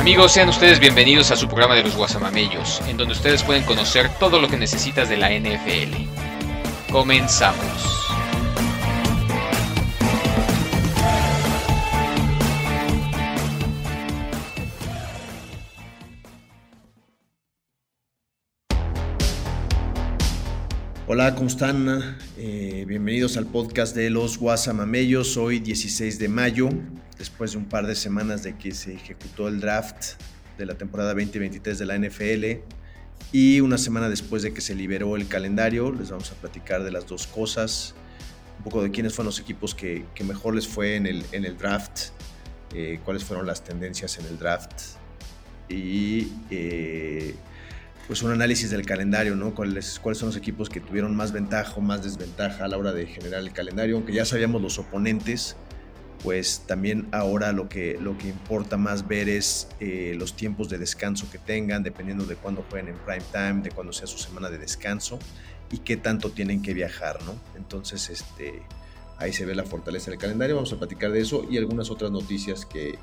Amigos, sean ustedes bienvenidos a su programa de los Guasamamellos, en donde ustedes pueden conocer todo lo que necesitas de la NFL. Comenzamos. Hola, ¿cómo están? Eh, bienvenidos al podcast de los Guasamamellos. Hoy 16 de mayo, después de un par de semanas de que se ejecutó el draft de la temporada 2023 de la NFL y una semana después de que se liberó el calendario, les vamos a platicar de las dos cosas, un poco de quiénes fueron los equipos que, que mejor les fue en el, en el draft, eh, cuáles fueron las tendencias en el draft y... Eh, pues un análisis del calendario, ¿no? ¿Cuáles, ¿Cuáles son los equipos que tuvieron más ventaja o más desventaja a la hora de generar el calendario? Aunque ya sabíamos los oponentes, pues también ahora lo que, lo que importa más ver es eh, los tiempos de descanso que tengan, dependiendo de cuándo jueguen en prime time, de cuándo sea su semana de descanso y qué tanto tienen que viajar, ¿no? Entonces, este, ahí se ve la fortaleza del calendario, vamos a platicar de eso y algunas otras noticias que,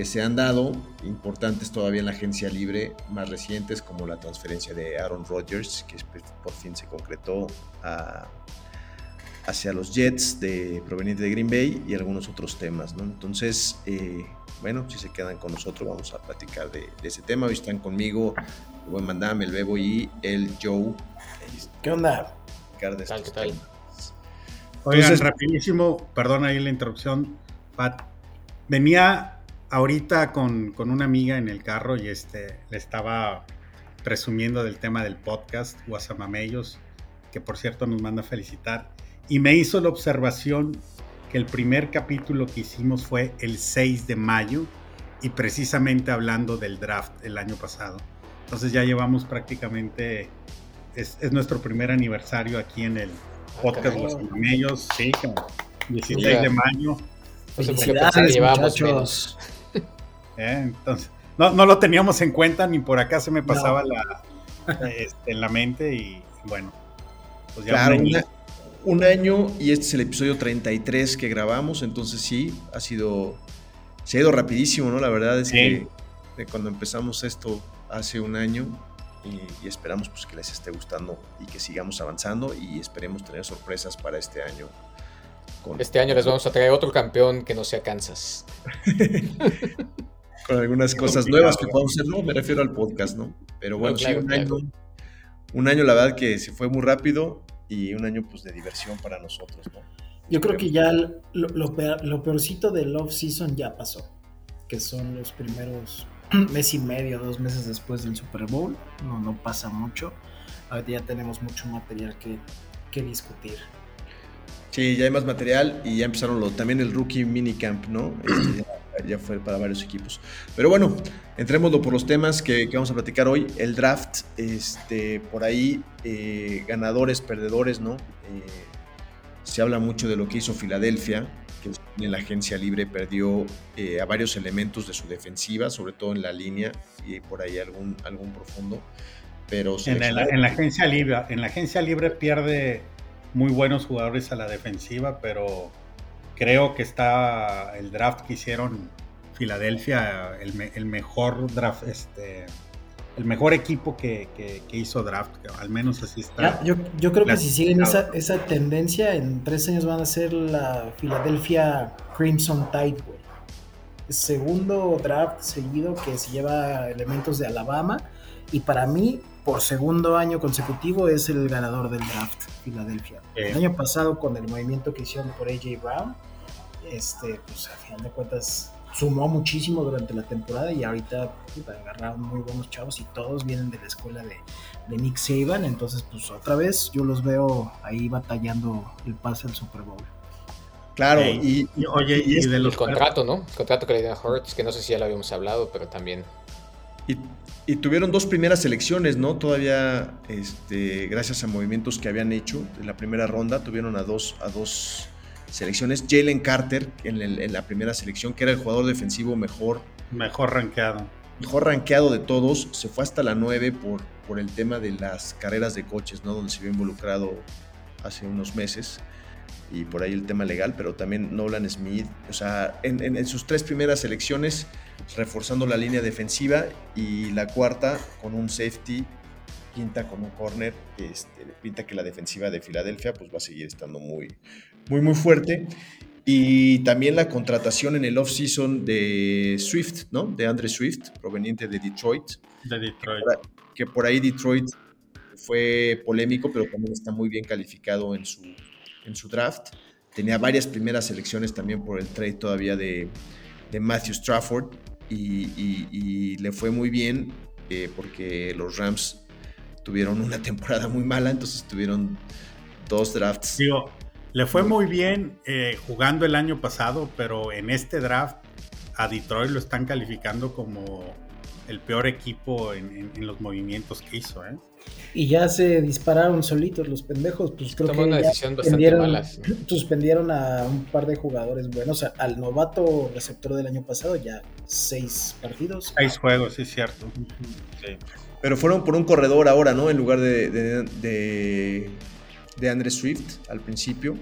que se han dado, importantes todavía en la agencia libre, más recientes como la transferencia de Aaron Rodgers, que por fin se concretó a, hacia los Jets de, proveniente de Green Bay y algunos otros temas. ¿no? Entonces, eh, bueno, si se quedan con nosotros vamos a platicar de, de ese tema. Hoy están conmigo el buen Mandam, el Bebo y el Joe. ¿Qué onda? ¿Qué tal? ¿Qué tal? Oigan, Entonces, rapidísimo, perdón ahí la interrupción, Pat. Venía ahorita con, con, una amiga en el carro y este, le estaba presumiendo del tema del podcast, Guasamamellos, que por cierto nos manda a felicitar, y me hizo la observación que el primer capítulo que hicimos fue el 6 de mayo y precisamente hablando del draft el año pasado. Entonces ya llevamos prácticamente, es, es nuestro primer aniversario aquí en el podcast ah, Guasamamellos, sí, 16 de mayo. Felicidades, muchachos. ¿Eh? Entonces, no, no, lo teníamos en cuenta, ni por acá se me pasaba no. la, este, en la mente y bueno, pues ya claro, un, año. un año y este es el episodio 33 que grabamos, entonces sí, ha sido, se ha ido rapidísimo, ¿no? La verdad es sí. que de cuando empezamos esto hace un año y, y, esperamos pues que les esté gustando y que sigamos avanzando y esperemos tener sorpresas para este año. Con... Este año les vamos a traer otro campeón que no sea Kansas. con algunas cosas nuevas que podemos hacer, no, me refiero al podcast, ¿no? Pero bueno, no, claro, sí, un, año, un año la verdad que se fue muy rápido y un año pues de diversión para nosotros, ¿no? Yo creo que ya lo, lo, peor, lo peorcito del off-season ya pasó, que son los primeros mes y medio, dos meses después del Super Bowl, no, no pasa mucho, ahorita ya tenemos mucho material que, que discutir. Sí, ya hay más material y ya empezaron lo, también el rookie minicamp, ¿no? Este, ya, fue para varios equipos. Pero bueno, entrémoslo por los temas que, que vamos a platicar hoy. El draft, este, por ahí, eh, ganadores, perdedores, ¿no? Eh, se habla mucho de lo que hizo Filadelfia, que en la agencia libre perdió eh, a varios elementos de su defensiva, sobre todo en la línea y por ahí algún, algún profundo. Pero en, en la agencia libre, en la agencia libre pierde muy buenos jugadores a la defensiva, pero creo que está el draft que hicieron Filadelfia, el, me, el, mejor draft, este, el mejor equipo que, que, que, hizo draft, al menos así está. Yo, yo, creo que si siguen esa, esa, tendencia, en tres años van a ser la Filadelfia Crimson Tide, güey. Segundo draft seguido que se lleva elementos de Alabama. Y para mí, por segundo año consecutivo, es el ganador del draft, Filadelfia. Eh. El año pasado, con el movimiento que hicieron por AJ Brown, este, pues a final de cuentas sumó muchísimo durante la temporada y ahorita puta, agarraron muy buenos chavos y todos vienen de la escuela de, de, Nick Saban, entonces pues otra vez yo los veo ahí batallando el pase al Super Bowl. Claro, y, y, oye, y, y de los el contrato, ¿no? El contrato que le dieron a Hurts, que no sé si ya lo habíamos hablado, pero también y, y, tuvieron dos primeras selecciones, ¿no? Todavía, este, gracias a movimientos que habían hecho en la primera ronda, tuvieron a dos, a dos selecciones. Jalen Carter en, el, en, la primera selección, que era el jugador defensivo mejor. Mejor rankeado. mejor rankeado de todos, se fue hasta la 9 por, por el tema de las carreras de coches, ¿no? Donde se vio involucrado hace unos meses y por ahí el tema legal, pero también Nolan Smith, o sea, en, sus tres primeras elecciones, reforzando la línea defensiva y la cuarta con un safety, quinta con un corner, este, pinta que la defensiva de Filadelfia pues va a seguir estando muy, muy, muy fuerte. Y también la contratación en el off-season de Swift, ¿no? De Andre Swift, proveniente de Detroit. De Detroit. Que por ahí Detroit fue polémico, pero también está muy bien calificado en su, en su draft. Tenía varias primeras selecciones también por el trade todavía de, de Matthew Strafford y, le fue muy bien eh, porque los Rams tuvieron una temporada muy mala, entonces tuvieron dos drafts. Digo, le fue muy bien eh, jugando el año pasado, pero en este draft a Detroit lo están calificando como el peor equipo en, los movimientos que hizo. ¿eh? Y ya se dispararon solitos los pendejos. Pues creo que una decisión bastante mala. Suspendieron a un par de jugadores buenos. Al novato receptor del año pasado, ya seis partidos. Seis juegos, sí, es cierto. Pero fueron por un corredor ahora, ¿no? En lugar de, de, de, Andre Swift al principio.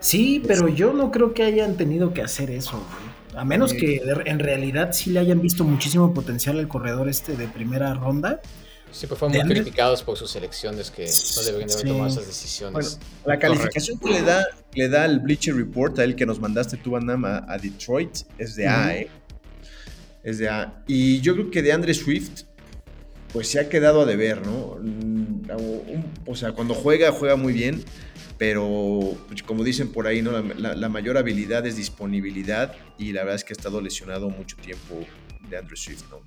Sí, pero yo no creo que hayan tenido que hacer eso, A menos que en realidad sí le hayan visto muchísimo potencial al corredor este de primera ronda. Sí, pues fueron muy criticados por sus elecciones que no deberían haber tomado esas decisiones. Bueno, la calificación que le da, le da el Bleacher Report a él que nos mandaste tú, Van a, a Detroit es de A, ¿eh? Es de A. Y yo creo que de Andre Swift, pues se ha quedado a deber, ¿no? O sea, cuando juega, juega muy bien, pero pues, como dicen por ahí, ¿no? La, mayor habilidad es disponibilidad y la verdad es que ha estado lesionado mucho tiempo de Andre Swift, ¿no?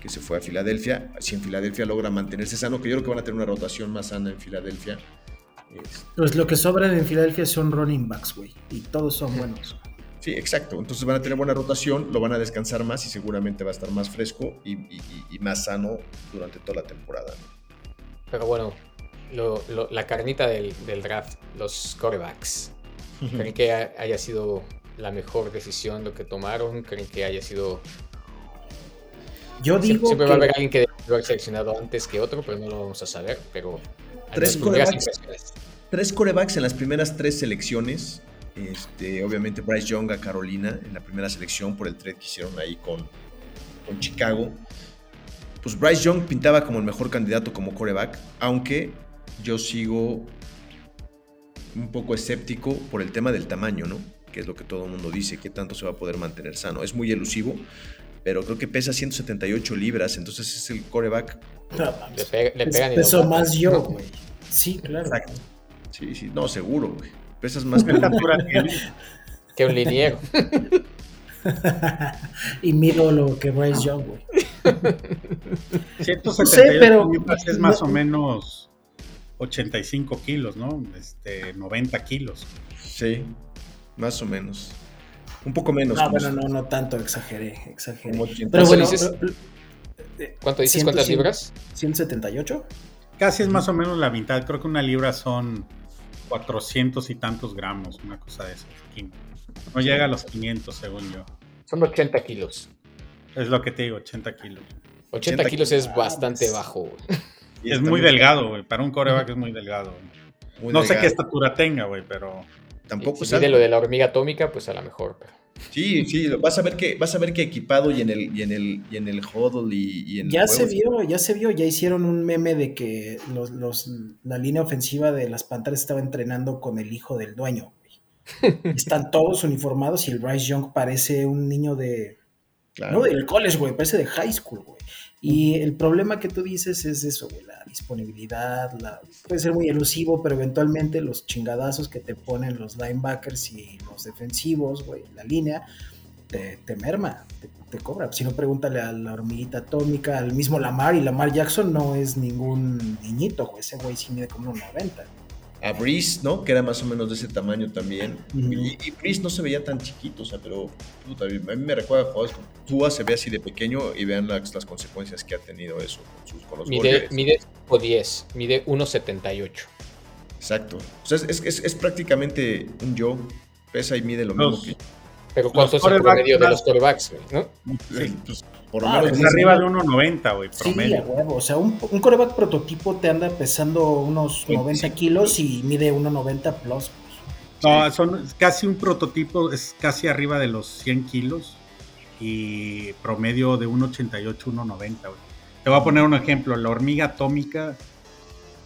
que se fue a Filadelfia. Si en Filadelfia logra mantenerse sano, que yo creo que van a tener una rotación más sana en Filadelfia. Pues lo que sobran en Filadelfia son running backs, güey, y todos son buenos. Sí, exacto. Entonces van a tener buena rotación, lo van a descansar más y seguramente va a estar más fresco y, más sano durante toda la temporada. Pero bueno, la carnita del, draft, los corebacks. ¿Creen que haya sido la mejor decisión lo que tomaron? ¿Creen que haya sido yo digo siempre, va a haber alguien que debe haber seleccionado antes que otro, pero no lo vamos a saber. Pero tres corebacks, tres corebacks en las primeras tres selecciones. Este, obviamente Bryce Young a Carolina en la primera selección por el trade que hicieron ahí con, con Chicago. Pues Bryce Young pintaba como el mejor candidato como coreback, aunque yo sigo un poco escéptico por el tema del tamaño, ¿no? Que es lo que todo el mundo dice, que tanto se va a poder mantener sano. Es muy elusivo, pero creo que pesa 178 libras, entonces es el coreback. le, le pegan Peso más yo, güey. Sí, claro. Exacto. Sí, sí, no, seguro, güey. Pesas más que, que un liniero. y miro lo que Bryce Young, güey. 178 sé, pero, es más o menos 85 kilos, ¿no? Este, 90 kilos. Sí, más o menos. Un poco menos. No, bueno, no, no tanto, exageré, exageré. Pero bueno, ¿cuánto dices? ¿Cuántas libras? 178. Casi es más o menos la mitad. Creo que una libra son 400 y tantos gramos, una cosa de esas. No llega a los 500, según yo. Son 80 kilos. Es lo que te digo, 80 kilos. 80, kilos es bastante bajo. Y es muy delgado, güey. Para un coreback es muy delgado. no sé qué estatura tenga, güey, pero Tampoco si, de lo de la hormiga atómica, pues a lo mejor. Sí, sí, vas a ver que vas a ver que equipado y en el y en el y en el huddle y, en ya se vio, ya se vio, ya hicieron un meme de que los, los, la línea ofensiva de las Panteras estaba entrenando con el hijo del dueño. Están todos uniformados y el Bryce Young parece un niño de no del college, güey, parece de high school, güey. Y el problema que tú dices es eso, güey, la disponibilidad, la, puede ser muy elusivo, pero eventualmente los chingadazos que te ponen los linebackers y los defensivos, güey, la línea, te, te merma, te, cobra. Si no, pregúntale a la hormiguita atómica, al mismo Lamar, y Lamar Jackson no es ningún niñito, güey, ese güey sí mide como un 90 a Breeze, ¿no? Que era más o menos de ese tamaño también. y, y, Breeze no se veía tan chiquito, o sea, pero puta, a mí me recuerda a jugadores como Tua se ve así de pequeño y vean las, las consecuencias que ha tenido eso con, sus, con los Mide, mide 10, mide 1,78. Exacto. O sea, es, es, es, prácticamente un yo. Pesa y mide lo mismo que. Pero ¿cuánto es el promedio de los corebacks, ¿no? Sí, pues, por lo ah, menos es arriba de 1.90, güey, promedio. Sí, a huevo. O sea, un, un coreback prototipo te anda pesando unos 90 kilos y mide 1.90 plus. No, son casi un prototipo, es casi arriba de los 100 kilos y promedio de 1,88, 1,90. Te voy a poner un ejemplo, la hormiga atómica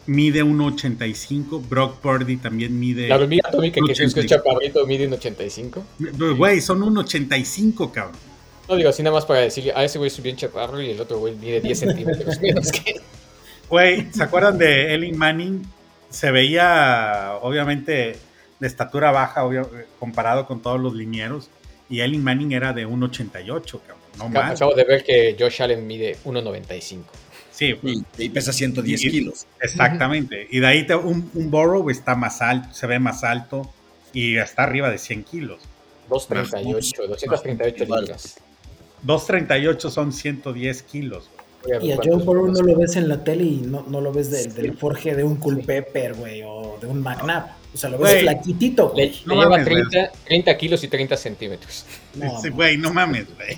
mide 1,85, Brock Purdy también mide... La hormiga atómica que es que chaparrito mide 1,85. Güey, son 1,85, cabrón. No digo así nada más para decir, a ese güey es bien chaparro y el otro güey mide 10 centímetros menos que... Güey, ¿se acuerdan de Ellie Manning? Se veía, obviamente, de estatura baja comparado con todos los linieros y Elin Manning era de 1,88, No más. Acabo de ver que Josh Allen mide 1,95. Sí. Y, pesa 110 kilos. Exactamente. Y de ahí un, un Burrow está más alto, se ve más alto y está arriba de 100 kilos. 238, 238 libras. 238 son 110 kilos. Y a Joe Burrow no lo ves en la tele y no, no lo ves del, del forje de un Culpepper, güey, o de un McNabb. O sea, lo ves flaquitito. Le, lleva 30, kilos y 30 centímetros. güey, no mames, güey.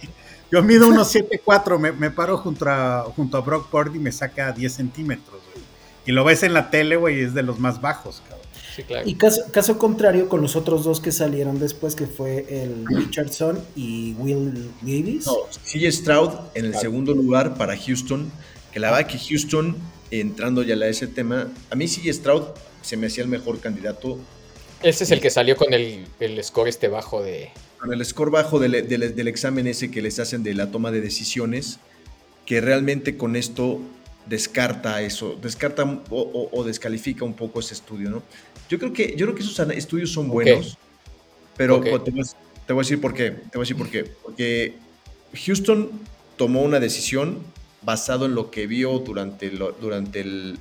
Yo mido unos 7'4, me, me paro junto a, junto a Brock Purdy y me saca 10 centímetros, güey. Y lo ves en la tele, güey, es de los más bajos, cabrón. Sí, claro. Y caso, caso, contrario con los otros dos que salieron después, que fue el Richardson y Will Davis. No, CJ Stroud en el segundo lugar para Houston, que la verdad que Houston, entrando ya a ese tema, a mí CJ Stroud se me hacía el mejor candidato. Ese es el que salió con el, score este bajo de... Con el score bajo del, examen ese que les hacen de la toma de decisiones, que realmente con esto descarta eso, descarta o, descalifica un poco ese estudio, ¿no? Yo creo que, yo creo que esos estudios son buenos, pero te, voy, a decir por qué, te voy a decir por qué, porque Houston tomó una decisión basado en lo que vio durante, durante el,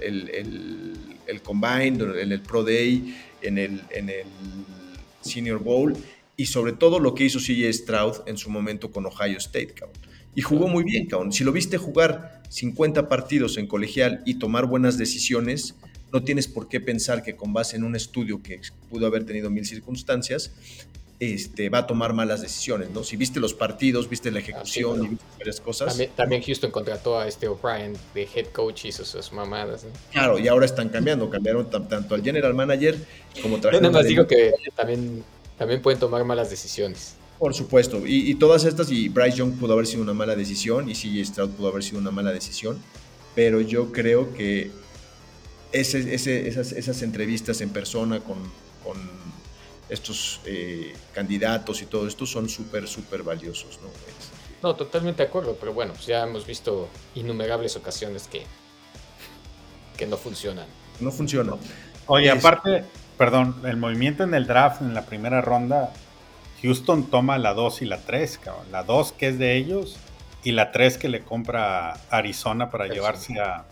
el Combine, en el Pro Day, en el, en el Senior Bowl y sobre todo lo que hizo CJ Stroud en su momento con Ohio State, cabrón. Y jugó muy bien, cabrón. Si lo viste jugar 50 partidos en colegial y tomar buenas decisiones, no tienes por qué pensar que con base en un estudio que pudo haber tenido mil circunstancias, este, va a tomar malas decisiones, ¿no? Si viste los partidos, viste la ejecución y viste varias cosas. También, Houston contrató a este O'Brien de head coach y sus, mamadas. Claro, y ahora están cambiando, cambiaron tanto al general manager como Yo nada más digo que también, también pueden tomar malas decisiones. Por supuesto, y, todas estas, y Bryce Young pudo haber sido una mala decisión, y CJ Stroud pudo haber sido una mala decisión, pero yo creo que ese, esas, esas entrevistas en persona con estos eh, candidatos y todo esto son súper, súper valiosos, ¿no? No, totalmente de acuerdo, pero bueno, pues ya hemos visto innumerables ocasiones que, que no funcionan. No funciona. Oye, aparte, perdón, el movimiento en el draft en la primera ronda, Houston toma la 2 y la 3, cabrón. La 2 que es de ellos y la 3 que le compra Arizona para llevarse a,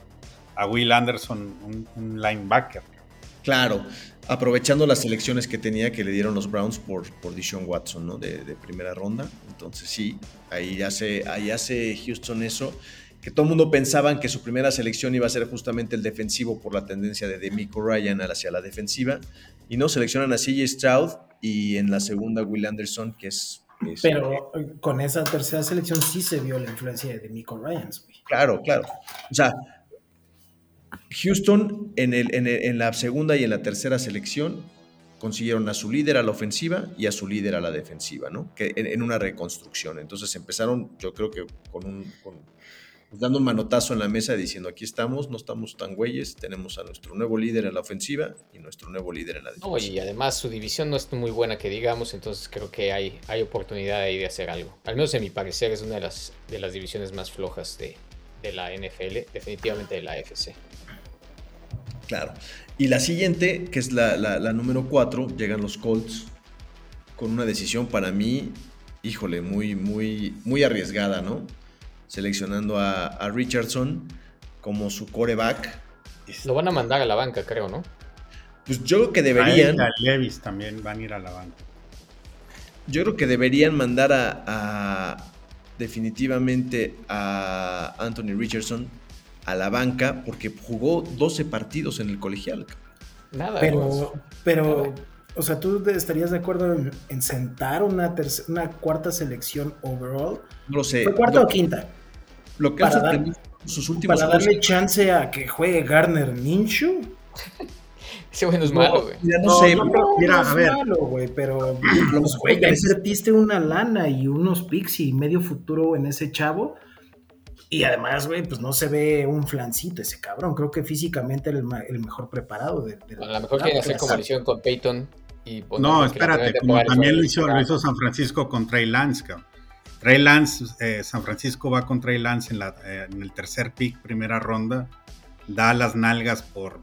a, Will Anderson, un, un linebacker. Claro, aprovechando las selecciones que tenía que le dieron los Browns por, por Dishon Watson, ¿no? De, primera ronda. Entonces sí, ahí hace, ahí hace Houston eso, que todo el mundo pensaba que su primera selección iba a ser justamente el defensivo por la tendencia de Demico Ryan hacia la defensiva, y no, seleccionan a CJ Stroud y en la segunda Will Anderson, que es... Pero con esa tercera selección sí se vio la influencia de Demico Ryan. Claro, claro. O sea, Houston en, el, en, la segunda y en la tercera selección consiguieron a su líder a la ofensiva y a su líder a la defensiva, ¿no? Que en, una reconstrucción. Entonces empezaron, yo creo que con un, dando un manotazo en la mesa diciendo aquí estamos, no estamos tan güeyes, tenemos a nuestro nuevo líder en la ofensiva y nuestro nuevo líder en la defensiva. y además su división no es muy buena que digamos, entonces creo que hay, hay oportunidad ahí de hacer algo. Al menos en mi parecer es una de las, de las divisiones más flojas de, de la NFL, definitivamente de la AFC. Claro. Y la siguiente, que es la, número 4, llegan los Colts con una decisión para mí, híjole, muy, muy, muy arriesgada, ¿no? Seleccionando a, Richardson como su coreback. Lo van a mandar a la banca, creo, ¿no? Pues yo creo que deberían. A, Levis también van a ir a la banca. Yo creo que deberían mandar a definitivamente a Anthony Richardson a la banca porque jugó 12 partidos en el colegial. Nada. Pero, pero O sea, ¿tú estarías de acuerdo en, sentar una, una cuarta selección overall? No lo sé. ¿Fue cuarta o quinta? Lo que para sus últimos Para darle chance a que juegue Garner Minshew. Ese güey no es malo, güey. no, no, sé, mira, a ver. malo, güey, pero pues, güey, ya invertiste una lana y unos picks y medio futuro en ese chavo. Y además, güey, pues no se ve un flancito ese cabrón. Creo que físicamente el, el mejor preparado. De, a lo mejor quiere hacer como hicieron con Peyton. Y no, espérate, como también lo hizo, lo hizo, San Francisco con Trey Lance, cabrón. Trey Lance, eh, San Francisco va con Trey Lance en, la, eh, en el tercer pick, primera ronda. Da las nalgas por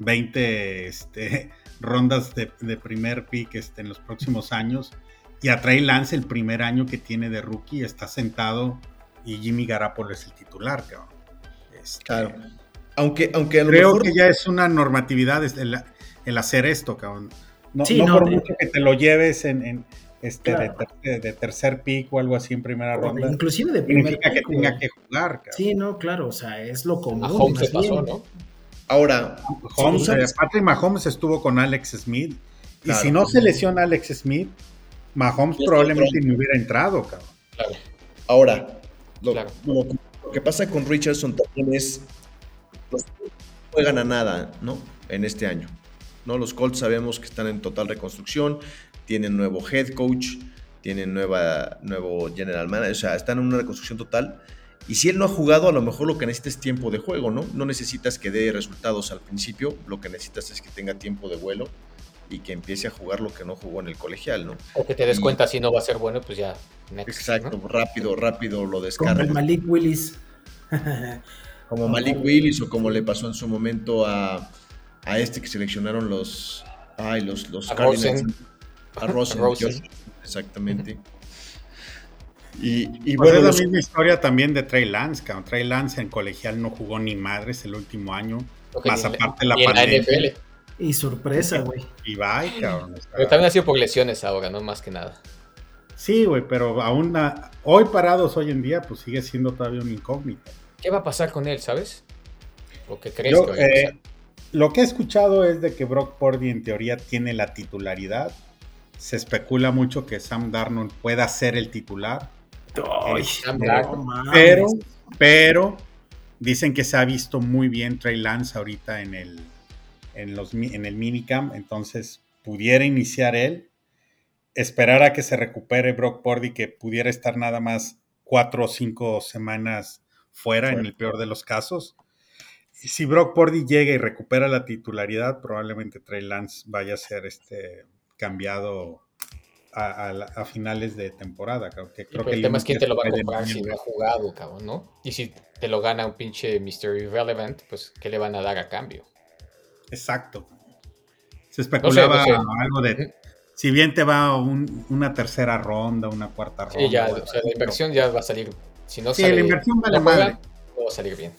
20 este, rondas de, primer pick este, en los próximos años. Y a Trey Lance, el primer año que tiene de rookie, está sentado y Jimmy Garapolo es el titular, cabrón. Este, claro. Aunque, aunque creo que ya es una normatividad el, hacer esto, cabrón. No, por mucho que te lo lleves en, este de, tercer pick o algo así en primera ronda. Inclusive de primer pick, que tenga que jugar. Cabrón. Sí, no, claro, o sea, es lo común. A Holmes pasó, ¿no? Ahora, Holmes, eh, Patrick Mahomes estuvo con Alex Smith. Y si no se lesiona Alex Smith, Mahomes probablemente ni hubiera entrado, cabrón. Claro. Ahora, lo, que pasa con Richardson también es no juegan a nada, ¿no? En este año. ¿no? Los Colts sabemos que están en total reconstrucción, tienen nuevo head coach, tienen nueva, nuevo general manager, o sea, están en una reconstrucción total y si él no ha jugado, a lo mejor lo que necesita es tiempo de juego, ¿no? No necesitas que dé resultados al principio, lo que necesitas es que tenga tiempo de vuelo y que empiece a jugar lo que no jugó en el colegial, ¿no? O que te des cuenta si no va a ser bueno, pues ya. exacto, rápido, rápido lo descarga. Como Malik Willis. como Malik Willis o como le pasó en su momento a, a este que seleccionaron los, ay, los, los a Cardinals. A Rosen. Exactamente. Y, bueno, es la misma historia también de Trey Lance, cabrón. Trey Lance en colegial no jugó ni madres el último año, más aparte de la pandemia. y sorpresa, güey. Y bye, cabrón. Pero también ha sido por lesiones ahora, no más que nada. Sí, güey, pero aún hoy parados hoy en día, pues sigue siendo todavía un incógnito. ¿Qué va a pasar con él, sabes? ¿O qué crees que eh, Lo que he escuchado es de que Brock Purdy en teoría tiene la titularidad. Se especula mucho que Sam Darnold pueda ser el titular. Pero, pero dicen que se ha visto muy bien Trey Lance ahorita en el, en los, en el minicamp, entonces pudiera iniciar él, esperar a que se recupere Brock Purdy, que pudiera estar nada más cuatro o cinco semanas fuera, en el peor de los casos. Y si Brock Purdy llega y recupera la titularidad, probablemente Trey Lance vaya a ser este cambiado a, finales de temporada. Creo que, creo que el tema es quién te lo va a comprar si no ha jugado, cabrón, ¿no? Y si te lo gana un pinche Mr. Irrelevant, pues ¿qué le van a dar a cambio? Exacto. Se especulaba algo de. Si bien te va una tercera ronda, una cuarta ronda. Sí, ya, o sea, la inversión ya va a salir. Si no sí, la inversión vale madre. No va a salir bien.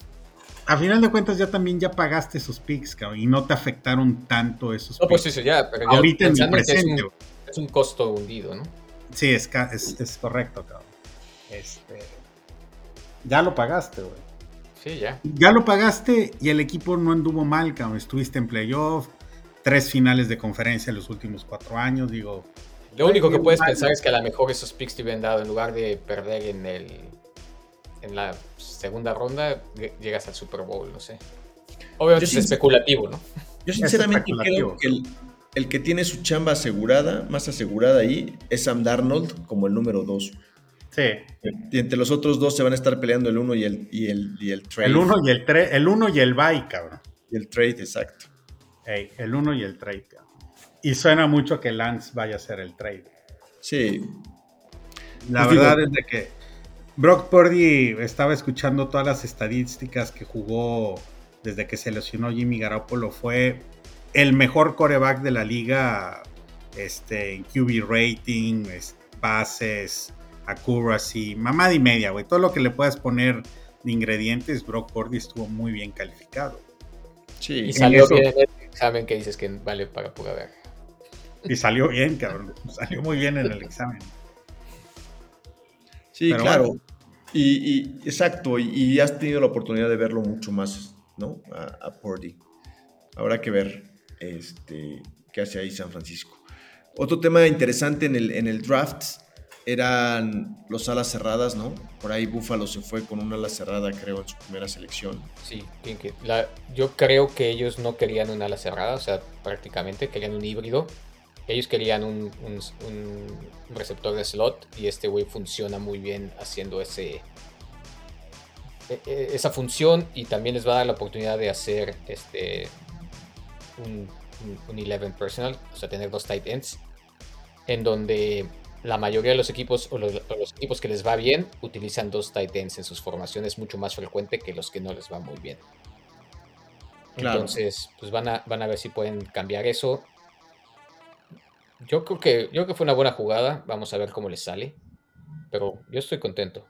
A final de cuentas, ya también ya pagaste esos picks, cabrón, y no te afectaron tanto esos no, pues sí, ya, pero Ahorita en el presente es un costo hundido, ¿no? Sí, es, es, correcto, cabrón. Este, ya lo pagaste, güey. Sí, ya. Ya lo pagaste y el equipo no anduvo mal, cabrón. Estuviste en playoff, tres finales de conferencia en los últimos cuatro años, digo. Lo único que puedes pensar es que a lo mejor esos picks te hubieran dado en lugar de perder en el en la segunda ronda, llegas al Super Bowl, no sé. Obviamente es especulativo, ¿no? Yo sinceramente creo que el, el que tiene su chamba asegurada, más asegurada ahí, es Sam Darnold como el número 2. Sí. Y entre los otros dos se van a estar peleando el 1 y el, y el, y el trade. El 1 y el, el, uno y el bye, cabrón. Y el trade, exacto. el 1 y el trade, cabrón. Y suena mucho que Lance vaya a ser el trade. Sí. La pues verdad es de que Brock Purdy estaba escuchando todas las estadísticas que jugó desde que se lesionó Jimmy Garoppolo. Fue el mejor coreback de la liga este, en QB rating, pases, accuracy, mamada y media, güey. Todo lo que le puedas poner de ingredientes, Brock Purdy estuvo muy bien calificado. Sí, y salió bien en el examen que dices que vale para pura ver. Y salió bien, cabrón. Salió muy bien en el examen. Sí, claro. Y, exacto, y, has tenido la oportunidad de verlo mucho más, ¿no? A, a Purdy. Habrá que ver este, qué hace ahí San Francisco. Otro tema interesante en el, en el draft eran los alas cerradas, ¿no? Por ahí Buffalo se fue con una ala cerrada, creo, en su primera selección. Sí, yo creo que ellos no querían una ala cerrada, o sea, prácticamente querían un híbrido. Ellos querían un, receptor de slot y este güey funciona muy bien haciendo ese, e, e, esa función y también les va a dar la oportunidad de hacer este un, un 11 personal, o sea, tener dos tight ends, en donde la mayoría de los equipos o los, equipos que les va bien utilizan dos tight ends en sus formaciones mucho más frecuente que los que no les va muy bien. Entonces, pues van a, van a ver si pueden cambiar eso. Yo creo que yo creo que fue una buena jugada. Vamos a ver cómo les sale. Pero yo estoy contento.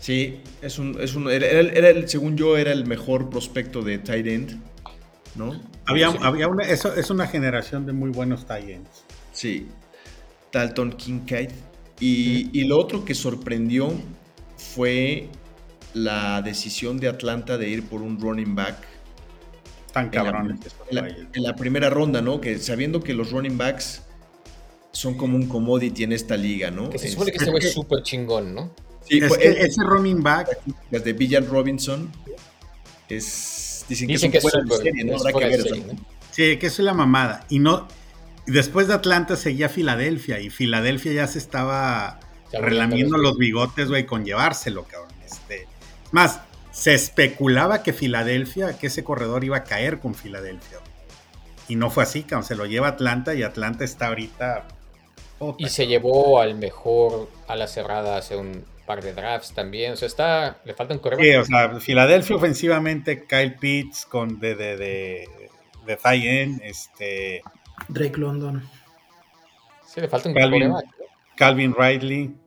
Sí, es un, es un era, el, según yo, era el mejor prospecto de tight end. ¿No? Había, había una, eso es una generación de muy buenos tight ends. Sí, Dalton Kincaid. Y, lo otro que sorprendió fue la decisión de Atlanta de ir por un running back. Tan cabrón. En la, primera ronda, ¿no? Que sabiendo que los running backs son como un commodity en esta liga, ¿no? Que se supone que ese güey es súper chingón, ¿no? Sí, es que ese running back. Las de Villan Robinson es. Dicen, que, es fuera de serie, ¿no? Habrá que ver. Sí, que es la mamada. Y no, Después de Atlanta seguía Filadelfia y Filadelfia ya se estaba relamiendo los bigotes, güey, con llevárselo, cabrón. Este, más, se especulaba que Filadelfia, que ese corredor iba a caer con Filadelfia. Y no fue así, cabrón. Se lo lleva Atlanta y Atlanta está ahorita. y se llevó al mejor a la cerrada hace un par de drafts también. O sea, está. Le falta un corredor. Sí, o sea, Filadelfia ofensivamente, Kyle Pitts con de, de, de, de este. Drake London. Sí, le falta un Calvin, Calvin Ridley.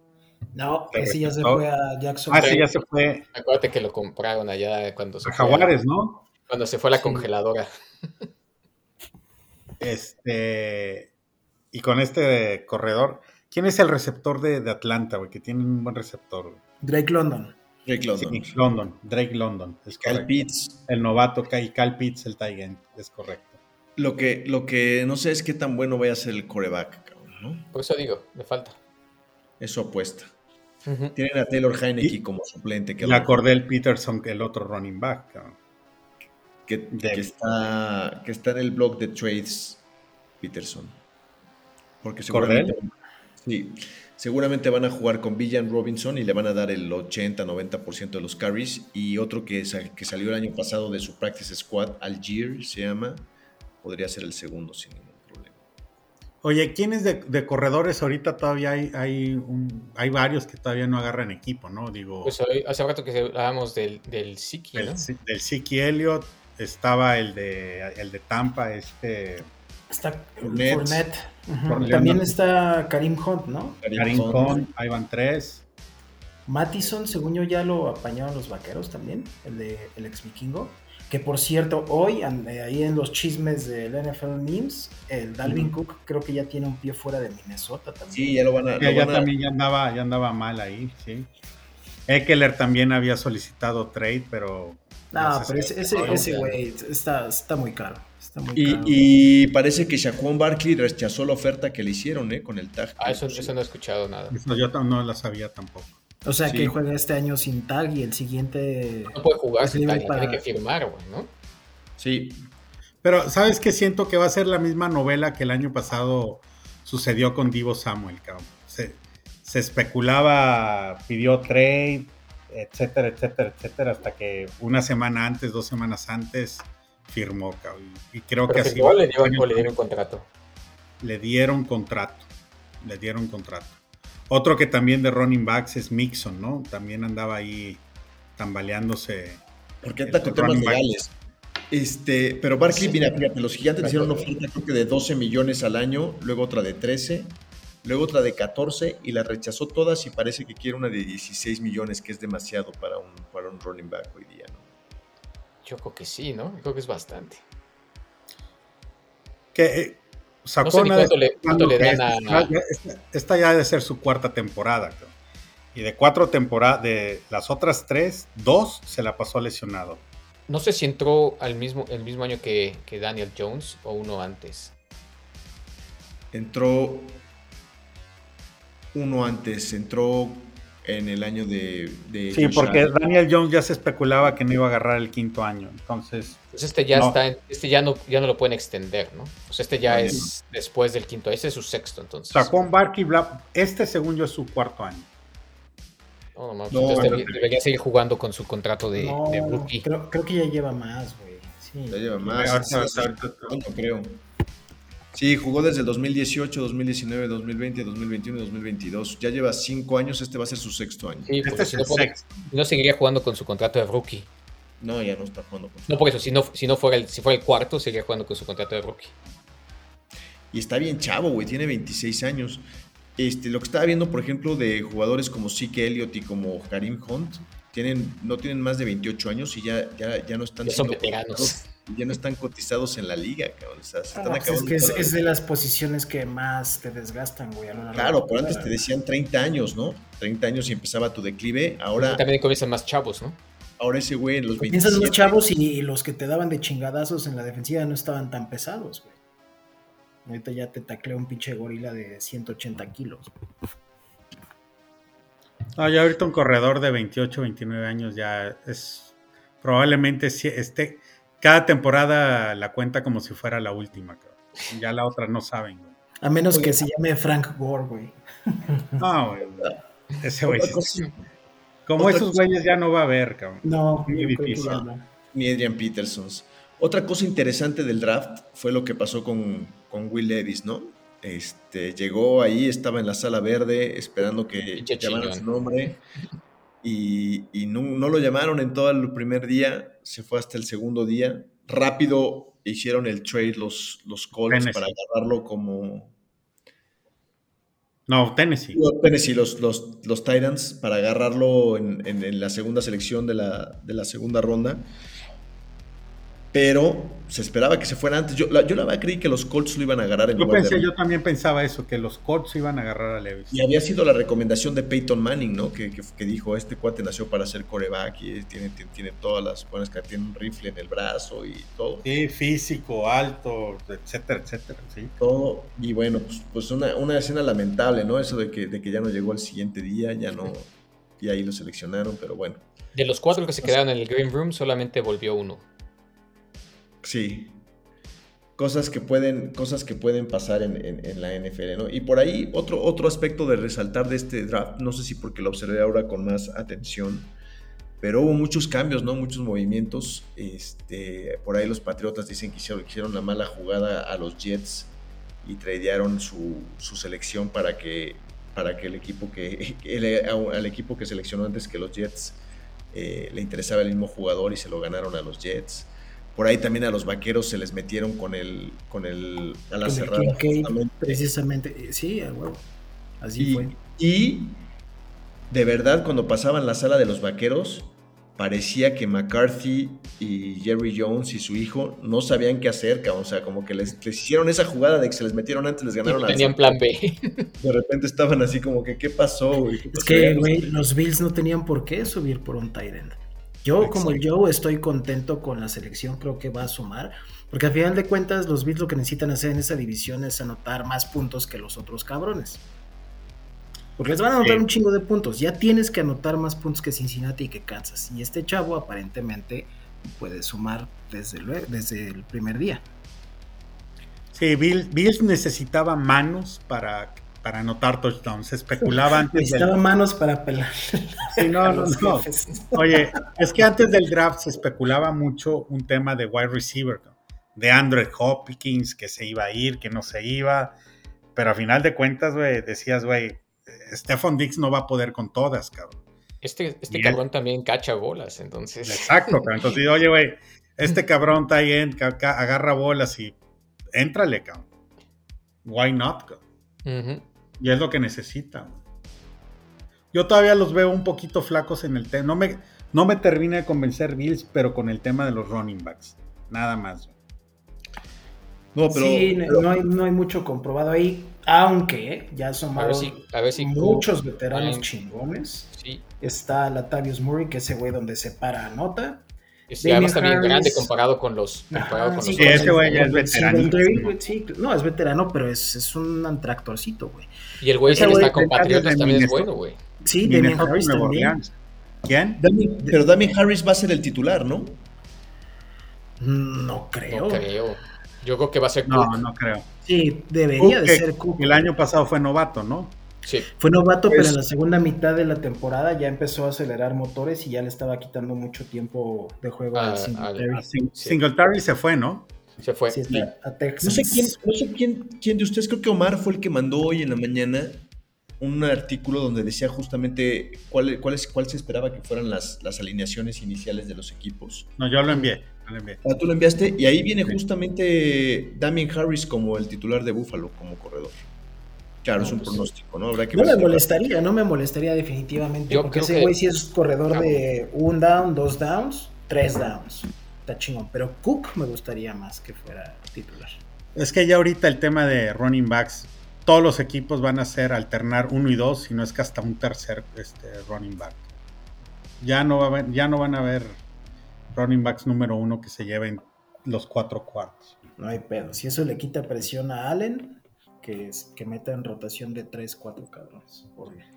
No, ese ya se fue a Jackson. Ah, sí, ya se fue. Acuérdate que lo compraron allá cuando se a Jaguares, ¿no? Cuando se fue a la congeladora. Este. Y con este corredor. ¿Quién es el receptor de, Atlanta, güey? Que tiene un buen receptor. Drake London. Drake London. Sí, London. Drake London. Es Cal Pitts. El novato, Cal Pitts, el Tigan. Es correcto. Lo que, lo que no sé es qué tan bueno vaya a ser el coreback, cabrón, ¿no? Por eso digo, le falta. Eso apuesta. Tienen a Taylor Heineke como suplente. Que la Cordell Peterson, que el otro running back. Que, está, que está en el blog de trades Peterson. Porque seguramente, sí, seguramente van a jugar con Villan Robinson y le van a dar el 80-90% de los carries. Y otro que, que salió el año pasado de su practice squad, Algier se llama podría ser el segundo sin. Oye, ¿quiénes de, de corredores ahorita todavía hay, hay, hay varios que todavía no agarran equipo, ¿no? Digo. Pues hace rato que hablábamos del, del Siki, ¿no? Del Siki Elliott, estaba el de, el de Tampa, este. Está Fournette. También está Karim Hunt, ¿no? Karim, Hunt, ahí van tres. Mattison, según yo, ya lo apañaron los vaqueros también, el de el ex vikingo. Que por cierto, hoy, eh, ahí en los chismes del NFL Memes, el Dalvin Cook creo que ya tiene un pie fuera de Minnesota también. Sí, ya lo van a. Ya, también ya andaba, ya andaba mal ahí, sí. Eckler también había solicitado trade, pero. No, pero ese, ese, güey está, está, muy caro. Está muy y, caro. y, parece que Shaquon Barkley rechazó la oferta que le hicieron, ¿eh? Con el tag. Ah, eso, eso no he escuchado nada. Eso yo no la sabía tampoco. O sea, que juega este año sin tag y el siguiente. No puede jugar sin tag, tiene que firmar, güey, ¿no? Sí. Pero, ¿sabes qué? Siento que va a ser la misma novela que el año pasado sucedió con Divo Samuel, cabrón. Se, especulaba, pidió trade, etcétera, etcétera, etcétera, hasta que una semana antes, dos semanas antes, firmó, cabrón. Y creo que así. Igual le, le dieron contrato. Le dieron contrato. Le dieron contrato. Otro que también de running backs es Mixon, ¿no? También andaba ahí tambaleándose. ¿Por qué con temas legales? Este, pero Barkley, mira, fíjate, los gigantes hicieron una oferta creo que de 12 millones al año, luego otra de 13, luego otra de 14 y la rechazó todas y parece que quiere una de 16 millones, que es demasiado para un, para un running back hoy día, ¿no? Yo creo que sí, ¿no? Yo creo que es bastante. Que eh, sacó no sé cuánto, le, dan a... Esta, ya debe ser su cuarta temporada. Y de cuatro temporadas, de las otras tres, dos se la pasó lesionado. No sé si entró al mismo, el mismo año que, Daniel Jones o uno antes. entró uno antes, entró en el año de... sí, porque Daniel Jones ya se especulaba que no iba a agarrar el quinto año, entonces... Pues este ya está, este ya no, ya no lo pueden extender, ¿no? Pues este ya es después del quinto, ese es su sexto, entonces. Juan Barkley, este según yo es su cuarto año. No, no, pues debería, seguir jugando con su contrato de, rookie. Creo, creo, que ya lleva más, güey. Sí. Ya lleva más. no creo. Sí, jugó desde el 2018, 2019, 2020, 2021 y 2022. Ya lleva cinco años, este va a ser su sexto año. Sí, este es el sexto. no seguiría jugando con su contrato de rookie. No, ya no está jugando con su No, por eso, si no, si no fuera el, si fuera el cuarto, seguiría jugando con su contrato de rookie. Y está bien chavo, güey, tiene 26 años. Este, lo que estaba viendo, por ejemplo, de jugadores como Zeke Elliott y como Karim Hunt, tienen, no tienen más de 28 años y ya, ya, ya no están ya son veteranos ya no están cotizados en la liga, cabrón. O sea, se están ah, pues acabando. Es que es, de las posiciones que más te desgastan, güey. claro, pero antes te decían 30 años, ¿no? 30 años y empezaba tu declive. Ahora. También comienzan más chavos, ¿no? Ahora ese güey en los 27. Piensan los chavos y, los que te daban de chingadazos en la defensiva no estaban tan pesados, güey. Ahorita ya te taclea un pinche gorila de 180 kilos. Ah, ya ahorita un corredor de 28, 29 años ya es probablemente esté cada temporada la cuenta como si fuera la última, Ya la otra no saben, A menos que se llame Frank Gore, güey. No, güey. Ese güey. Como esos güeyes ya no va a haber, cabrón. No, ni, ni Adrian Peterson. Otra cosa interesante del draft fue lo que pasó con, con Will Levis, ¿no? Este, llegó ahí, estaba en la sala verde esperando que llamaran su nombre y, no, lo llamaron en todo el primer día, se fue hasta el segundo día. Rápido hicieron el trade los, los Colts para agarrarlo como... No, Tennessee. Tennessee, los, los, los Titans, para agarrarlo en, en, la segunda selección de la, de la segunda ronda pero se esperaba que se fuera antes. Yo la, yo la verdad creí que los Colts lo iban a agarrar en yo pensé, Yo también pensaba eso, que los Colts iban a agarrar a Levis. Y había sido la recomendación de Peyton Manning, ¿no? Que, que, dijo, este cuate nació para ser coreback y tiene, tiene, todas las buenas que tiene un rifle en el brazo y todo. Sí, físico, alto, etcétera, etcétera, sí. Todo. Y bueno, pues, pues una, una, escena lamentable, ¿no? Eso de que, de que ya no llegó al siguiente día, ya no... Y ahí lo seleccionaron, pero bueno. De los cuatro que se quedaron en el Green Room, solamente volvió uno. Sí. Cosas que pueden, cosas que pueden pasar en, la NFL, ¿no? Y por ahí otro, otro aspecto de resaltar de este draft, no sé si porque lo observé ahora con más atención, pero hubo muchos cambios, ¿no? Muchos movimientos. Este, por ahí los Patriotas dicen que hicieron, hicieron la mala jugada a los Jets y tradearon su, selección para que, para que el equipo que, al equipo que seleccionó antes que los Jets eh, le interesaba el mismo jugador y se lo ganaron a los Jets. Por ahí también a los vaqueros se les metieron con el, con el a la cerrada. precisamente, sí, Así fue. Y de verdad, cuando pasaban la sala de los vaqueros, parecía que McCarthy y Jerry Jones y su hijo no sabían qué hacer, o sea, como que les, hicieron esa jugada de que se les metieron antes, les ganaron. tenían plan B. De repente estaban así como que, ¿qué pasó, güey? Es que, güey, los Bills no tenían por qué subir por un tight end. Yo, como yo, estoy contento con la selección, creo que va a sumar, porque al final de cuentas, los Bills lo que necesitan hacer en esa división es anotar más puntos que los otros cabrones. Porque les van a anotar un chingo de puntos. Ya tienes que anotar más puntos que Cincinnati y que Kansas. Y este chavo aparentemente puede sumar desde, desde el primer día. Sí, Bills necesitaba manos para para anotar touchdowns. Se especulaba antes. Necesitaba manos para pelar. Sí, no, no, no. Oye, es que antes del draft se especulaba mucho un tema de wide receiver, de Andrew Hopkins, que se iba a ir, que no se iba. Pero a final de cuentas, güey, decías, güey, Stephon Dix no va a poder con todas, cabrón. Este, este cabrón también cacha bolas, entonces. Exacto, cabrón. Entonces, oye, güey, este cabrón está ahí, agarra bolas y éntrale, cabrón. Why not, cabrón? Y es lo que necesita. Yo todavía los veo un poquito flacos en el tema. No me, no me termina de convencer Bills, pero con el tema de los running backs. Nada más. No, pero, sí, No, hay, no, hay, mucho comprobado ahí, aunque ya son muchos veteranos chingones. Sí. Está Latavius Murray, que es ese güey donde se para anota. Es, ya está bien grande comparado con los. Comparado con sí, los ese güey ya es veterano. no, es veterano, pero es, es un tractorcito, güey. Y el güey que está con Patriotas también es bueno, güey. Sí, Damien Harris también. ¿Quién? pero Damien Harris va a ser el titular, ¿no? No creo. No creo. Yo creo que va a ser Cook. No, no creo. Sí, debería de ser Cook. El año pasado fue novato, ¿no? Sí. Fue novato, pero en la segunda mitad de la temporada ya empezó a acelerar motores y ya le estaba quitando mucho tiempo de juego a, Singletary. Singletary se fue, ¿no? Se fue. Sí, a Texas. No sé, quién, no sé quién, quién de ustedes, creo que Omar fue el que mandó hoy en la mañana un artículo donde decía justamente cuál, cuál, cuál se esperaba que fueran las, las alineaciones iniciales de los equipos. No, yo lo envié. Lo envié. Ah, tú lo enviaste y ahí viene justamente Damien Harris como el titular de Buffalo, como corredor. Claro, es un pues, pronóstico, ¿no? no me molestaría, no me molestaría definitivamente. porque ese güey sí es corredor de un down, dos downs, tres downs. Está chingón. Pero Cook me gustaría más que fuera titular. Es que ya ahorita el tema de running backs, todos los equipos van a ser alternar uno y dos, si no es que hasta un tercer este, running back. Ya no, va a ya no van a haber running backs número uno que se lleven los cuatro cuartos. No hay pedo. Si eso le quita presión a Allen, que, que meta en rotación de 3, 4 cabrones.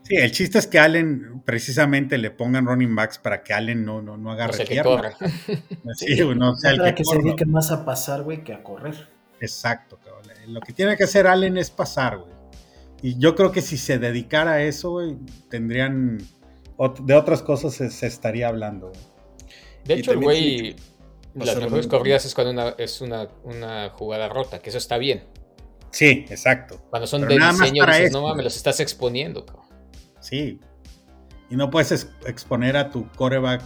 Sí, el chiste es que Allen precisamente le pongan running backs para que Allen no, no, no agarre tierra. sí, no sea el que, que se dedique más a pasar, güey, que a correr. Exacto, cabrón. Lo que tiene que hacer Allen es pasar, güey. Y yo creo que si se dedicara a eso, güey, tendrían. De otras cosas se, estaría hablando. De hecho, el güey. Las mejores corridas es cuando una, es una, una jugada rota, que eso está bien. Sí, exacto. Cuando son de diseño, dices, no mames, los estás exponiendo. Sí. Y no puedes exponer a tu coreback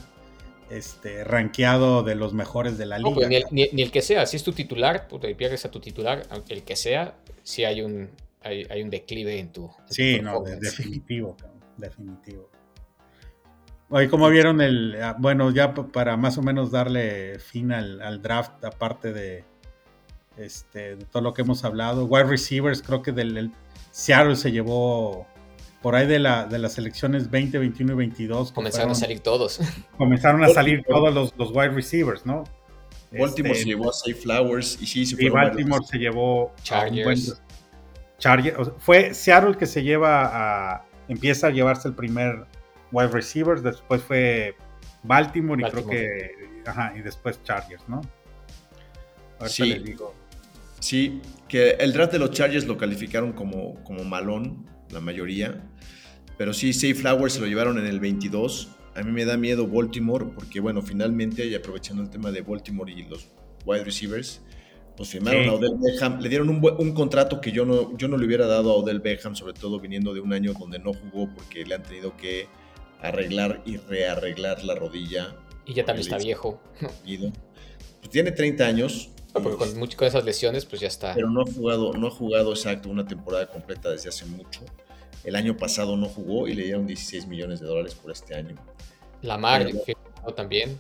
este, rankeado de los mejores de la liga. Pues, ni, el, que sea, si es tu titular, puta, y pierdes a tu titular, aunque el que sea, sí hay un, hay, un declive en tu. sí, no, definitivo, definitivo. Oye, ¿cómo vieron el. Ah, bueno, ya para más o menos darle fin al draft, aparte de, este, de todo lo que hemos hablado. Wide receivers, creo que del Seattle se llevó por ahí de, la, de las elecciones 20, 21 y 22. Comenzaron a salir todos. Comenzaron a salir todos los, los wide receivers, ¿no? Baltimore este, se llevó a Safe Flowers y sí, se Baltimore se llevó Chargers. Chargers. fue Seattle el que se lleva a. Empieza a llevarse el primer wide receiver, después fue Baltimore, y creo que. Ajá, y después Chargers, ¿no? sí. les digo. Sí, que el draft de los Chargers lo calificaron como, como malón, la mayoría. Pero sí, Safe Flowers se lo llevaron en el 22. A mí me da miedo Baltimore porque, bueno, finalmente, y aprovechando el tema de Baltimore y los wide receivers, pues firmaron a Odell Beckham. Le dieron un, un, contrato que yo no, yo no le hubiera dado a Odell Beckham, sobre todo viniendo de un año donde no jugó porque le han tenido que arreglar y rearreglar la rodilla. Y ya también está viejo. Pues tiene 30 años, porque con, esas lesiones, pues ya está. Pero no ha jugado, no ha jugado exacto una temporada completa desde hace mucho. El año pasado no jugó y le dieron 16 millones de dólares por este año. Lamar firmó también.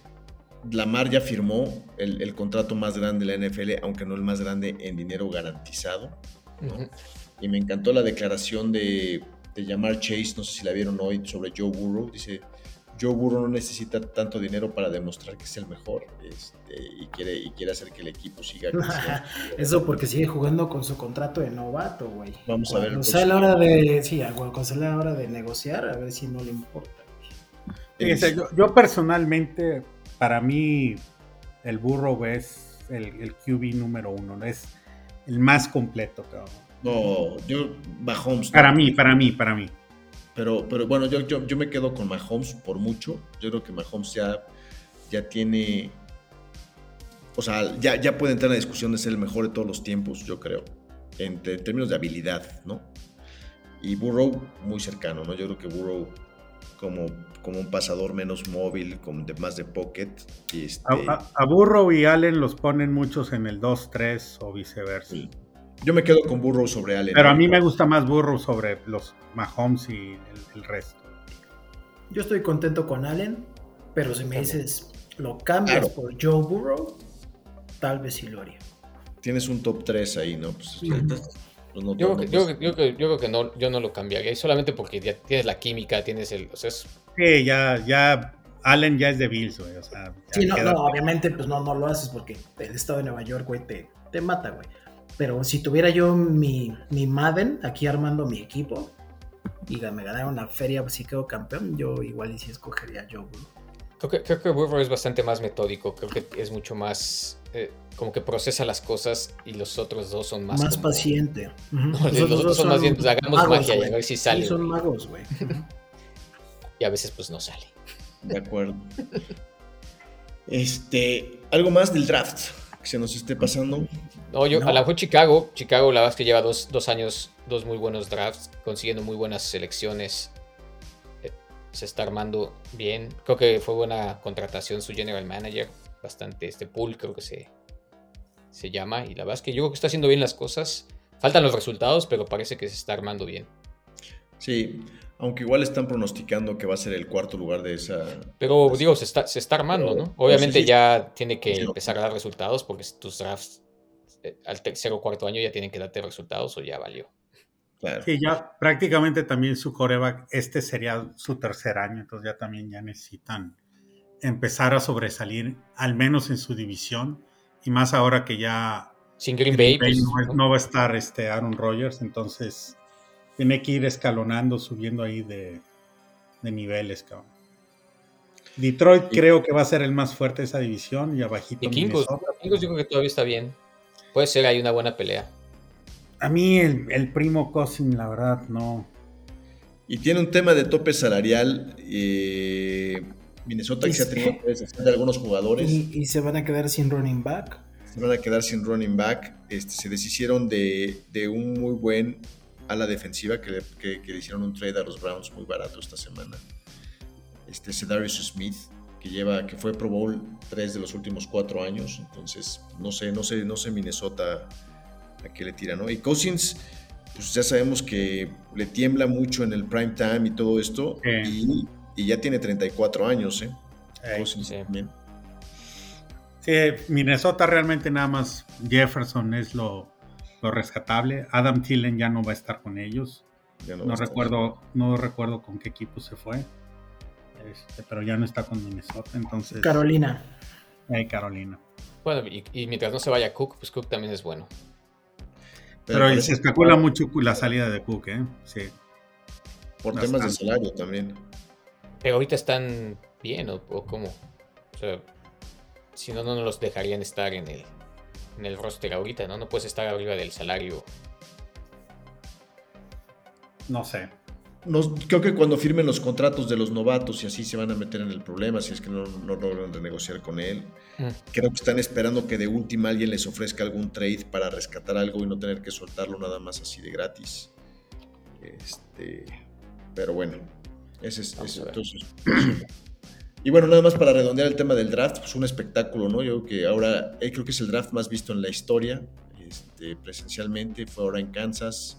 Lamar ya firmó el, contrato más grande de la NFL, aunque no el más grande en dinero garantizado. Y me encantó la declaración de, de Yamar Chase, no sé si la vieron hoy, sobre Joe Burrow. Dice, Joe Burrow no necesita tanto dinero para demostrar que es el mejor este, y, quiere, y quiere hacer que el equipo siga creciendo. Eso porque sigue jugando con su contrato de novato, güey. Vamos a ver. Cuando sea la hora de, sí, cuando sea la hora de negociar, a ver si no le importa. yo, personalmente, para mí, el Burrow es el, el QB número uno, es el más completo, cabrón. No, yo, Mahomes. Para mí, para mí, para mí. Pero, pero bueno, yo, yo, yo, me quedo con Mahomes por mucho. Yo creo que Mahomes ya, ya tiene. O sea, ya, ya puede entrar en la discusión de ser el mejor de todos los tiempos, yo creo. En, términos de habilidad, ¿no? Y Burrow muy cercano, ¿no? Yo creo que Burrow como, como un pasador menos móvil, con de, más de pocket. Y este... a, Burrow y Allen los ponen muchos en el 2-3 o viceversa. Yo me quedo con Burrow sobre Allen. Pero a mí me gusta más Burrow sobre los Mahomes y el, resto. Yo estoy contento con Allen, pero si me dices lo cambias por Joe Burrow, tal vez sí lo haría. Tienes un top 3 ahí, ¿no? Pues, pues yo, creo que no, yo no lo cambiaría, solamente porque ya tienes la química, tienes el. O sea, Sí, ya, ya Allen ya es de Bills, güey. O sea, sí, no, no, obviamente, pues no, no lo haces porque el estado de Nueva York, güey, te, te mata, güey. Pero si tuviera yo mi, mi Madden aquí armando mi equipo y me ganara una feria si quedo campeón, yo igual y si escogería yo. Creo que, creo que es bastante más metódico, creo que es mucho más, eh, como que procesa las cosas y los otros dos son más... Más paciente. los, otros son, más bien, pues hagamos magia y a ver si sale. son magos, güey. y a veces pues no sale. De acuerdo. Este, algo más del draft que se nos esté pasando. No, yo, a la mejor Chicago, Chicago la verdad es que lleva dos, dos años, dos muy buenos drafts, consiguiendo muy buenas selecciones se está armando bien. Creo que fue buena contratación su general manager. Bastante este pool, creo que se, se llama. Y la verdad es que yo creo que está haciendo bien las cosas. Faltan los resultados, pero parece que se está armando bien. Sí, aunque igual están pronosticando que va a ser el cuarto lugar de esa. Pero digo, se está, se está armando, ¿no? Obviamente ya tiene que empezar a dar resultados porque tus drafts eh, al tercer o cuarto año ya tienen que darte resultados o ya valió. Sí, ya prácticamente también su coreback, este sería su tercer año, entonces ya también ya necesitan empezar a sobresalir, al menos en su división, y más ahora que ya Sin Green, Bay, pues, no, va a estar este Aaron Rodgers, entonces tiene que ir escalonando, subiendo ahí de, niveles, cabrón. Detroit creo que va a ser el más fuerte de esa división y abajito. Y Kingos, yo creo que todavía está bien. Puede ser ahí una buena pelea. A mí el, primo Cousin, la verdad, no. Y tiene un tema de tope salarial. Eh, Minnesota que se ha tenido de algunos jugadores. ¿Y, se van a quedar sin running back. Se van a quedar sin running back. Este, se deshicieron de, un muy buen ala defensiva que le, hicieron un trade a los Browns muy barato esta semana. Este Cedarius Smith, que lleva, que fue Pro Bowl tres de los últimos cuatro años. Entonces, no sé, no sé, no sé Minnesota a qué le tira, ¿no? Y Cousins, pues ya sabemos que le tiembla mucho en el prime time y todo esto, y, ya tiene 34 años, ¿eh? Cousins también. Sí, Minnesota realmente nada más Jefferson es lo, rescatable. Adam Thielen ya no va a estar con ellos. No, recuerdo, no recuerdo con qué equipo se fue. Este, pero ya no está con Minnesota, entonces. Carolina. Carolina. Bueno, y, y, mientras no se vaya Cook, pues Cook también es bueno. Pero, se especula mucho la salida de Cook, ¿eh? Sí. Por temas de salario también. Pero ahorita están bien, ¿o, cómo? O sea, si no, no los dejarían estar en el, en el roster ahorita, ¿no? No puedes estar arriba del salario. No sé creo que cuando firmen los contratos de los novatos y así se van a meter en el problema, si es que no, no logran renegociar con él. Mm. Creo que están esperando que de última alguien les ofrezca algún trade para rescatar algo y no tener que soltarlo nada más así de gratis. Este, pero bueno, ese es, entonces. Y bueno, nada más para redondear el tema del draft, pues un espectáculo, ¿no? Yo creo que ahora eh, creo que es el draft más visto en la historia, este, presencialmente, fue ahora en Kansas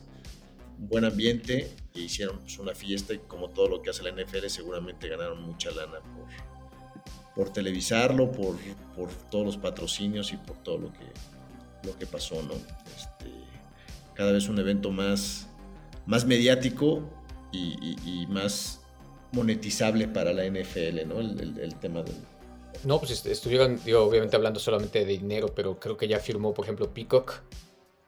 buen ambiente e hicieron pues, una fiesta y como todo lo que hace la NFL seguramente ganaron mucha lana por, por televisarlo, por, por todos los patrocinios y por todo lo que, lo que pasó, ¿no? Este, cada vez un evento más, más mediático y, más monetizable para la NFL, ¿no? El, tema del... No, pues estuvieron, obviamente hablando solamente de dinero, pero creo que ya firmó, por ejemplo, Peacock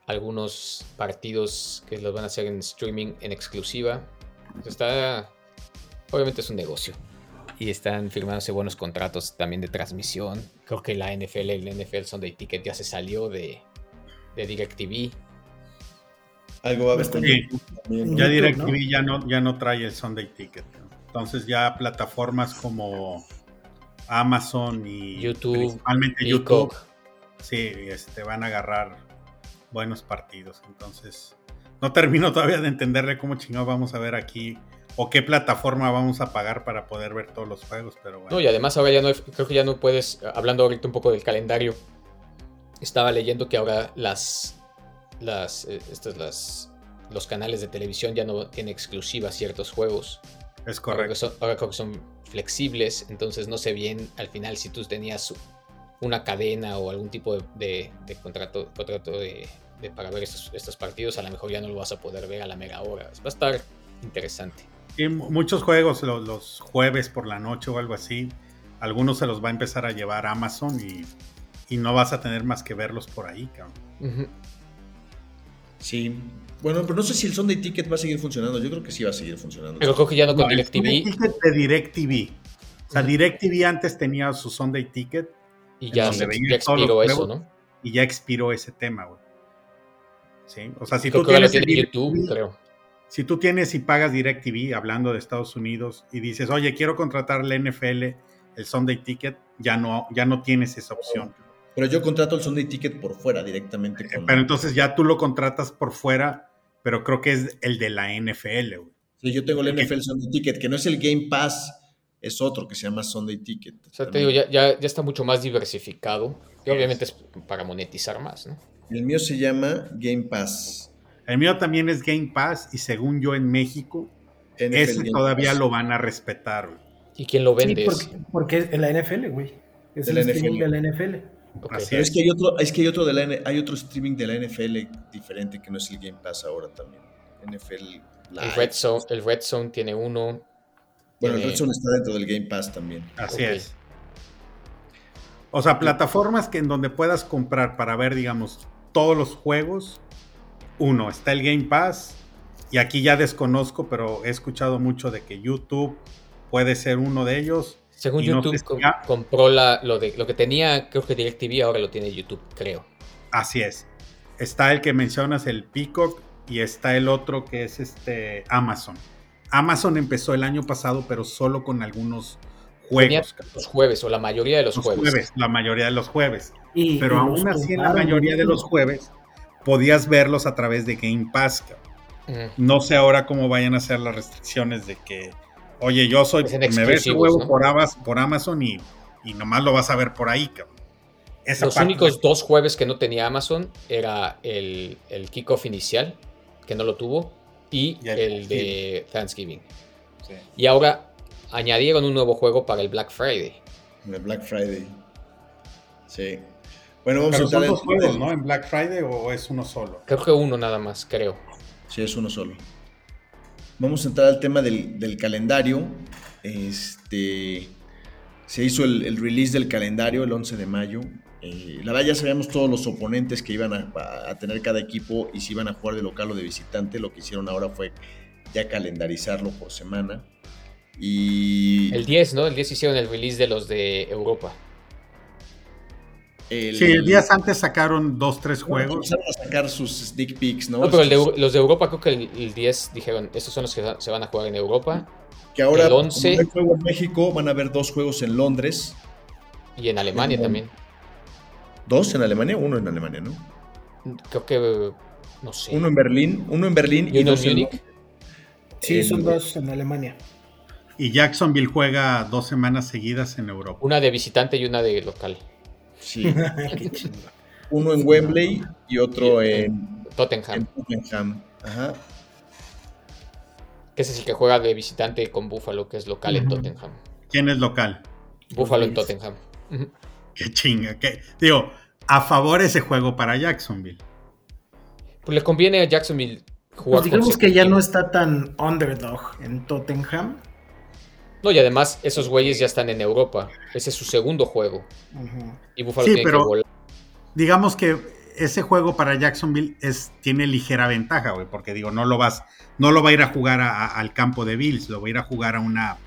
algunos partidos que los van a hacer en streaming en exclusiva. Está, obviamente es un negocio. Y están firmándose buenos contratos también de transmisión. Creo que la NFL, el NFL Sunday Ticket ya se salió de, de DirecTV. Algo va a haber Ya DirecTV ya no, ya no trae el Sunday Ticket. Entonces ya plataformas como Amazon y YouTube, principalmente YouTube, sí, este, van a agarrar buenos partidos. Entonces, no termino todavía de entenderle cómo chingado vamos a ver aquí o qué plataforma vamos a pagar para poder ver todos los juegos, pero bueno. No, y además ahora ya no, creo que ya no puedes, hablando ahorita un poco del calendario, estaba leyendo que ahora las, las, eh, estas, las, los canales de televisión ya no tienen exclusiva ciertos juegos. Es correcto. Ahora, creo que son flexibles, entonces no sé bien al final si tú tenías una cadena o algún tipo de, de contrato, contrato de, para ver estos, partidos, a lo mejor ya no lo vas a poder ver a la mega hora. Va a estar interesante. Y muchos juegos los, jueves por la noche o algo así, algunos se los va a empezar a llevar Amazon y, no vas a tener más que verlos por ahí, cabrón. Sí. Bueno, pero no sé si el Sunday Ticket va a seguir funcionando. Yo creo que sí va a seguir funcionando. Pero creo que ya no con DirecTV. El ticket de DirecTV. O sea, DirecTV antes tenía su Sunday Ticket. Y ya, se, ya expiró eso, ¿no? Y ya expiró ese tema, güey. Sí. O sea, si tú tienes. YouTube, creo. Si tú tienes y pagas DirecTV, hablando de Estados Unidos, y dices, oye, quiero contratar la NFL, el Sunday Ticket, ya no, ya no tienes esa opción. Pero yo contrato el Sunday Ticket por fuera directamente. Pero entonces ya tú lo contratas por fuera, pero creo que es el de la NFL, güey. Sí, yo tengo el NFL Sunday Ticket, que no es el Game Pass, es otro que se llama Sunday Ticket. O sea, te digo, ya, ya, está mucho más diversificado. Y obviamente es para monetizar más, ¿no? El mío se llama Game Pass. El mío también es Game Pass y según yo en México, ese todavía lo van a respetar. ¿Y quién lo vende? Sí, porque, es la NFL, güey. Es el, streaming de la NFL. Así es. que hay otro, es que hay otro de la hay otro streaming de la NFL diferente que no es el Game Pass ahora también. NFL El Red Zone, el Red Zone tiene uno. Bueno, el Red Zone está dentro del Game Pass también. Así es. O sea, plataformas que en donde puedas comprar para ver, digamos, todos los juegos uno, está el Game Pass, y aquí ya desconozco, pero he escuchado mucho de que YouTube puede ser uno de ellos. Según YouTube compró la, lo, de, lo que tenía, creo que DirecTV, ahora lo tiene YouTube, creo. Así es. Está el que mencionas, el Peacock, y está el otro que es este Amazon. Amazon empezó el año pasado, pero solo con algunos juegos. los jueves, o la mayoría de los, jueves. La mayoría de los jueves. pero aún así, en la mayoría de los jueves, podías verlos a través de Game Pass. No sé ahora cómo vayan a ser las restricciones de que, oye, yo soy, me ves el huevo por, Amazon, y, y, nomás lo vas a ver por ahí, cabrón. Los únicos dos jueves que no tenía Amazon era el, el kickoff inicial, que no lo tuvo, y, el, de Thanksgiving. Y ahora añadieron un nuevo juego para el Black Friday. El Black Friday. Sí. Bueno, vamos a son dos juegos, ¿no? ¿En Black Friday o es uno solo? Creo que uno nada más, creo. Sí, es uno solo. Vamos a entrar al tema del, calendario. Este, se hizo el, release del calendario el 11 de mayo. Eh, la verdad ya sabíamos todos los oponentes que iban a, tener cada equipo y si iban a jugar de local o de visitante. Lo que hicieron ahora fue ya calendarizarlo por semana. Y... El 10, ¿no? El 10 hicieron el release de los de Europa. El... Sí, días antes sacaron dos, tres juegos. Empezaron a sacar sus sneak peeks, ¿no? No, pero los de Europa creo que el, 10 dijeron, estos son los que se van a jugar en Europa. Que ahora, el 11, hay juego en México, van a haber dos juegos en Londres. Y en Alemania también. ¿Dos en Alemania? Uno en Alemania, ¿no? Creo que, no sé. Uno en Berlín, uno en Berlín y, dos en Múnich. Sí, son dos en Alemania. Y Jacksonville juega dos semanas seguidas en Europa. Una de visitante y una de local. Sí. Uno en Wembley y otro en, Tottenham. Tottenham. Ajá. Que ese es el que juega de visitante con Buffalo, que es local en Tottenham. ¿Quién es local? Buffalo en Tottenham. Qué chinga. Qué... Digo, a favor ese juego para Jacksonville. Pues le conviene a Jacksonville jugar. Pues digamos que ya no está tan underdog en Tottenham. No, y además esos güeyes ya están en Europa. Ese es su segundo juego. Y Buffalo tiene que volar. Digamos que ese juego para Jacksonville es, tiene ligera ventaja, güey, porque digo, no lo vas, no lo va a ir a jugar al campo de Bills, lo va a ir a jugar a una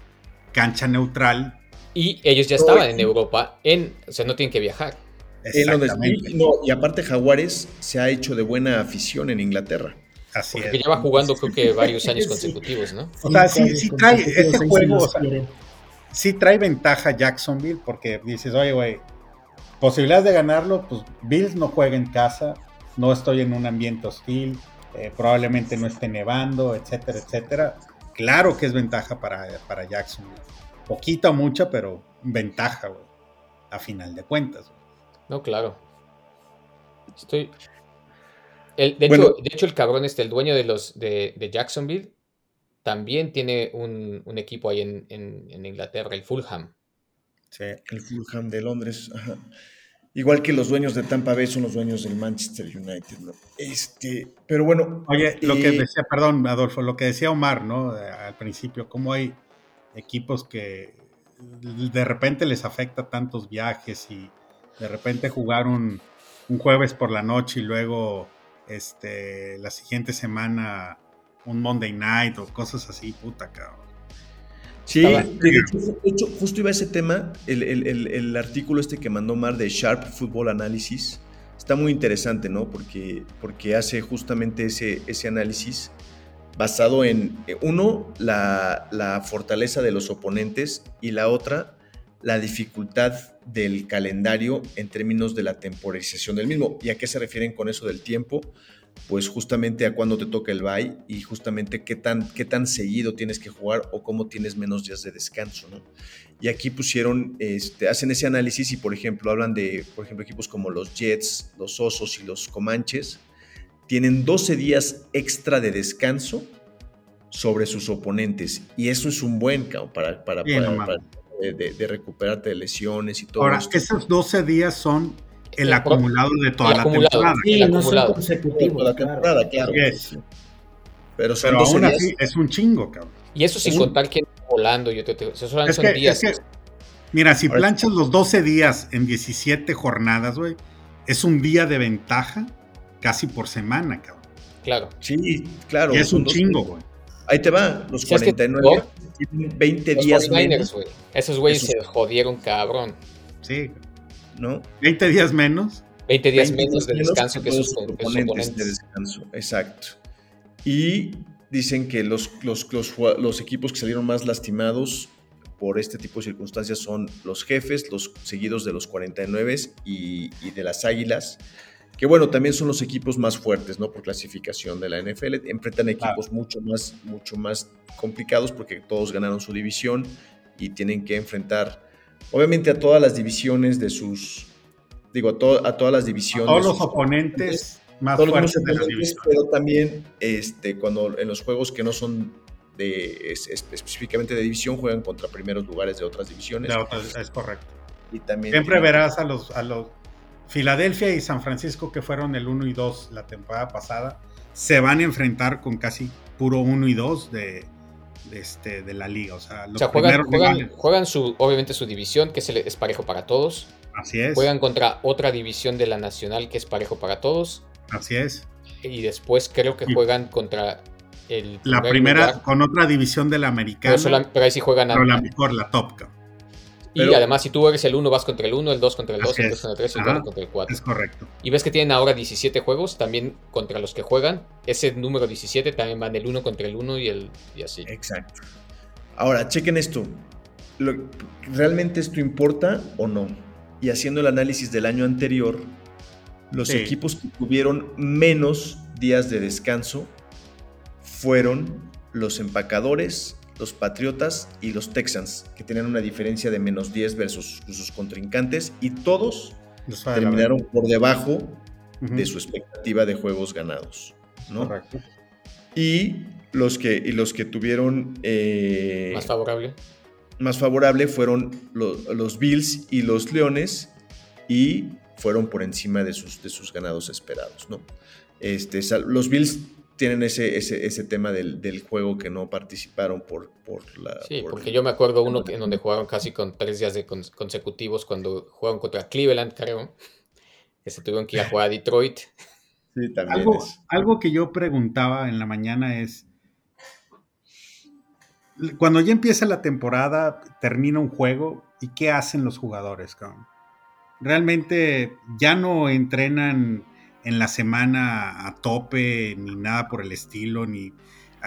cancha neutral. Y ellos ya estaban en Europa, en, o sea, no tienen que viajar. No, y aparte Jaguares se ha hecho de buena afición en Inglaterra. Así Porque lleva jugando creo que varios años consecutivos, ¿no? O sea, sí, trae este juego, o sea, sí trae ventaja Jacksonville porque dices, oye, güey, posibilidades de ganarlo, pues Bills no juega en casa, no estoy en un ambiente hostil, eh, probablemente no esté nevando, etcétera, etcétera. Claro que es ventaja para, para Jacksonville. Poquita o mucha, pero ventaja, güey, a final de cuentas. No, claro. Estoy, de, hecho, el cabrón este, el dueño de los de, Jacksonville, también tiene un, equipo ahí en, Inglaterra, el Fulham. Sí, el Fulham de Londres. Igual que los dueños de Tampa Bay son los dueños del Manchester United, ¿no? Este, pero bueno. Oye, lo que eh, decía, perdón, Adolfo, lo que decía Omar, ¿no? Al principio, cómo hay equipos que de repente les afecta tantos viajes y de repente jugar un, jueves por la noche y luego este, la siguiente semana un Monday night o cosas así, puta cabrón. Sí, justo iba ese tema, el, artículo este que mandó Mar de Sharp Football Analysis, está muy interesante, ¿no? Porque, porque hace justamente ese, ese análisis basado en, eh, uno, la, la fortaleza de los oponentes y la otra, la dificultad del calendario en términos de la temporización del mismo. ¿Y a qué se refieren con eso del tiempo? Pues justamente a cuándo te toca el bye y justamente qué tan, qué tan seguido tienes que jugar o cómo tienes menos días de descanso, ¿no? Y aquí pusieron, este, hacen ese análisis y por ejemplo hablan de, por ejemplo, equipos como los Jets, los Osos y los Comanches, tienen 12 días extra de descanso sobre sus oponentes y eso es un buen para, para, para, de, recuperarte de lesiones y todo. Ahora, esos 12 días son el, acumulado de toda la temporada. Sí, no son consecutivos. la temporada, claro. Pero, son aún así es un chingo, cabrón. Y eso sin contar que volando, yo te, te eso son, días. mira, si planchas los 12 días en 17 jornadas, güey, es un día de ventaja casi por semana, cabrón. Claro. Sí, claro. Y es un chingo, güey. Ahí te va, los 49 tienen 20 días menos. Esos güeyes se jodieron cabrón. Sí. ¿No? 20 días menos. 20 días menos de descanso que sus oponentes. De descanso, exacto. Y dicen que los, los, los, equipos que salieron más lastimados por este tipo de circunstancias son los jefes, los seguidos de los 49 y, y de las águilas que bueno, también son los equipos más fuertes, ¿no? Por clasificación de la NFL, enfrentan equipos mucho, más, mucho más complicados porque todos ganaron su división y tienen que enfrentar, obviamente, a todas las divisiones de sus, digo, a, a todas las divisiones. A todos los oponentes más fuertes de la división. Pero también, este, cuando en los juegos que no son de, específicamente de división, juegan contra primeros lugares de otras divisiones. es correcto. Y también Siempre verás a los, a los Filadelfia y San Francisco, que fueron el 1 y 2 la temporada pasada, se van a enfrentar con casi puro 1 y 2 de, este, de la liga. O sea, los juegan, su, obviamente su división, que es, parejo para todos. Así es. Juegan contra otra división de la nacional, que es parejo para todos. Así es. Y después creo que juegan contra el. La primera, con otra división de la americana. Pero, ahí sí juegan pero la mejor, la Top Cup y además, si tú eres el 1, vas contra el 1, el 2 contra el 2, el 3 contra el 3 y el 4 contra el 4. Es correcto. Y ves que tienen ahora 17 juegos también contra los que juegan. Ese número 17 también van el 1 contra el 1 y, el, y así. Exacto. Ahora, chequen esto. ¿Realmente esto importa o no? Y haciendo el análisis del año anterior, los equipos que tuvieron menos días de descanso fueron los empacadores, los Patriotas y los Texans, que tenían una diferencia de menos 10 versus sus contrincantes, y todos terminaron por debajo de su expectativa de juegos ganados. ¿no? Correcto. Y los que, y los que tuvieron... Eh, más favorable. Más favorable fueron los Bills y los Leones, y fueron por encima de sus, de sus ganados esperados. ¿no? Este, los Bills tienen ese, ese, ese tema del, del, juego que no participaron por, por la... Sí, porque yo me acuerdo uno en donde jugaron casi con tres días de consecutivos cuando jugaron contra Cleveland, creo, que se tuvieron que ir a jugar a Detroit. Sí, también algo, algo que yo preguntaba en la mañana es, cuando ya empieza la temporada, termina un juego, ¿y qué hacen los jugadores? Realmente ya no entrenan en la semana a tope, ni nada por el estilo, ni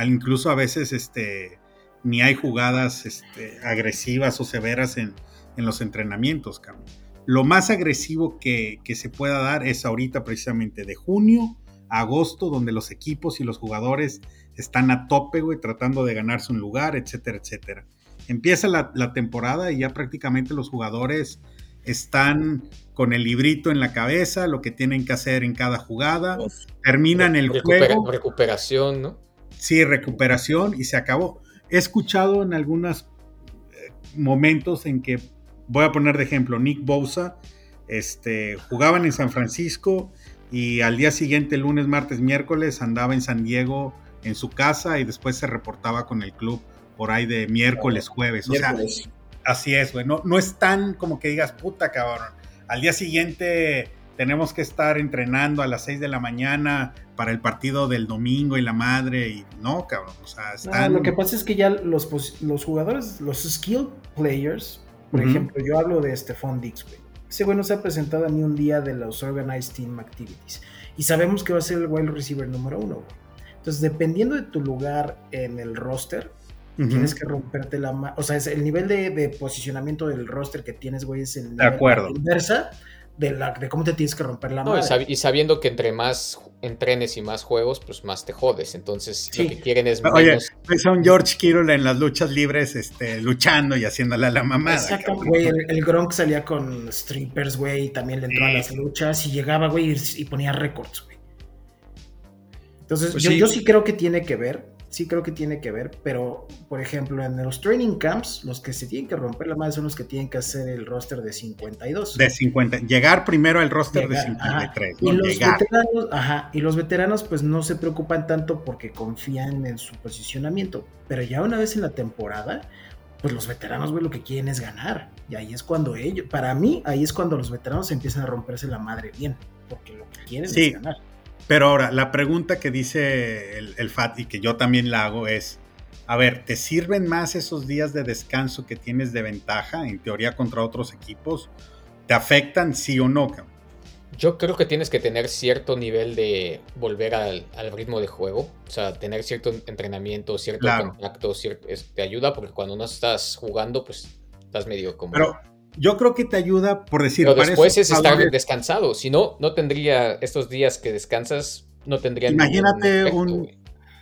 incluso a veces este, ni hay jugadas este, agresivas o severas en, los entrenamientos. Lo más agresivo que, se pueda dar es ahorita precisamente de junio a agosto, donde los equipos y los jugadores están a tope, güey, tratando de ganarse un lugar, etcétera, etcétera. Empieza la, la temporada y ya prácticamente los jugadores están con el librito en la cabeza, lo que tienen que hacer en cada jugada, terminan el juego. Recuperación, ¿no? Sí, recuperación y se acabó. He escuchado en algunos eh, momentos en que, voy a poner de ejemplo, Nick Bosa, este, jugaban en San Francisco y al día siguiente, lunes, martes, miércoles, andaba en San Diego en su casa y después se reportaba con el club por ahí de miércoles, jueves. O sea, Así es, güey. No, no es tan como que digas, puta cabrón. Al día siguiente tenemos que estar entrenando a las 6 de la mañana para el partido del domingo y la madre. Y no, cabrón. O sea, están... lo que pasa es que ya los, los jugadores, los skill players, por ejemplo, yo hablo de Stephon Dix, güey. Ese güey no se ha presentado ni un día de los Organized Team Activities. Y sabemos que va a ser el wide receiver número uno, güey. Entonces, dependiendo de tu lugar en el roster, tienes que romperte la mano. O sea, es el nivel de, posicionamiento del roster que tienes, güey, es el de acuerdo. inversa de, la, de cómo te tienes que romper la mano. Y, sabiendo que entre más entrenes y más juegos, pues más te jodes. Entonces, lo que quieren es menos... Oye, ves a un George Kittle en las luchas libres, este, luchando y haciéndole a la mamada. Exacto, güey. El, Gronk salía con strippers, güey, y también le entró a las luchas y llegaba, güey, y, ponía récords, güey. Entonces, pues yo, yo sí creo que tiene que ver sí creo que tiene que ver, pero por ejemplo en los training camps, los que se tienen que romper la madre son los que tienen que hacer el roster de 52. De 50, llegar primero al roster de 53. Y los veteranos, ajá, y los veteranos pues no se preocupan tanto porque confían en su posicionamiento, pero ya una vez en la temporada, pues los veteranos, güey, lo que quieren es ganar. Y ahí es cuando ellos, para mí, ahí es cuando los veteranos empiezan a romperse la madre bien, porque lo que quieren es ganar. Pero ahora, la pregunta que dice el, FAT y que yo también la hago es, a ver, ¿te sirven más esos días de descanso que tienes de ventaja, en teoría, contra otros equipos? ¿Te afectan sí o no? Yo creo que tienes que tener cierto nivel de volver al, ritmo de juego, o sea, tener cierto entrenamiento, cierto contacto, te ayuda porque cuando no estás jugando, pues estás medio como... Pero yo creo que te ayuda por decir. Pero después es estar descansado. Si no, no tendría estos días que descansas, no tendría. Imagínate un,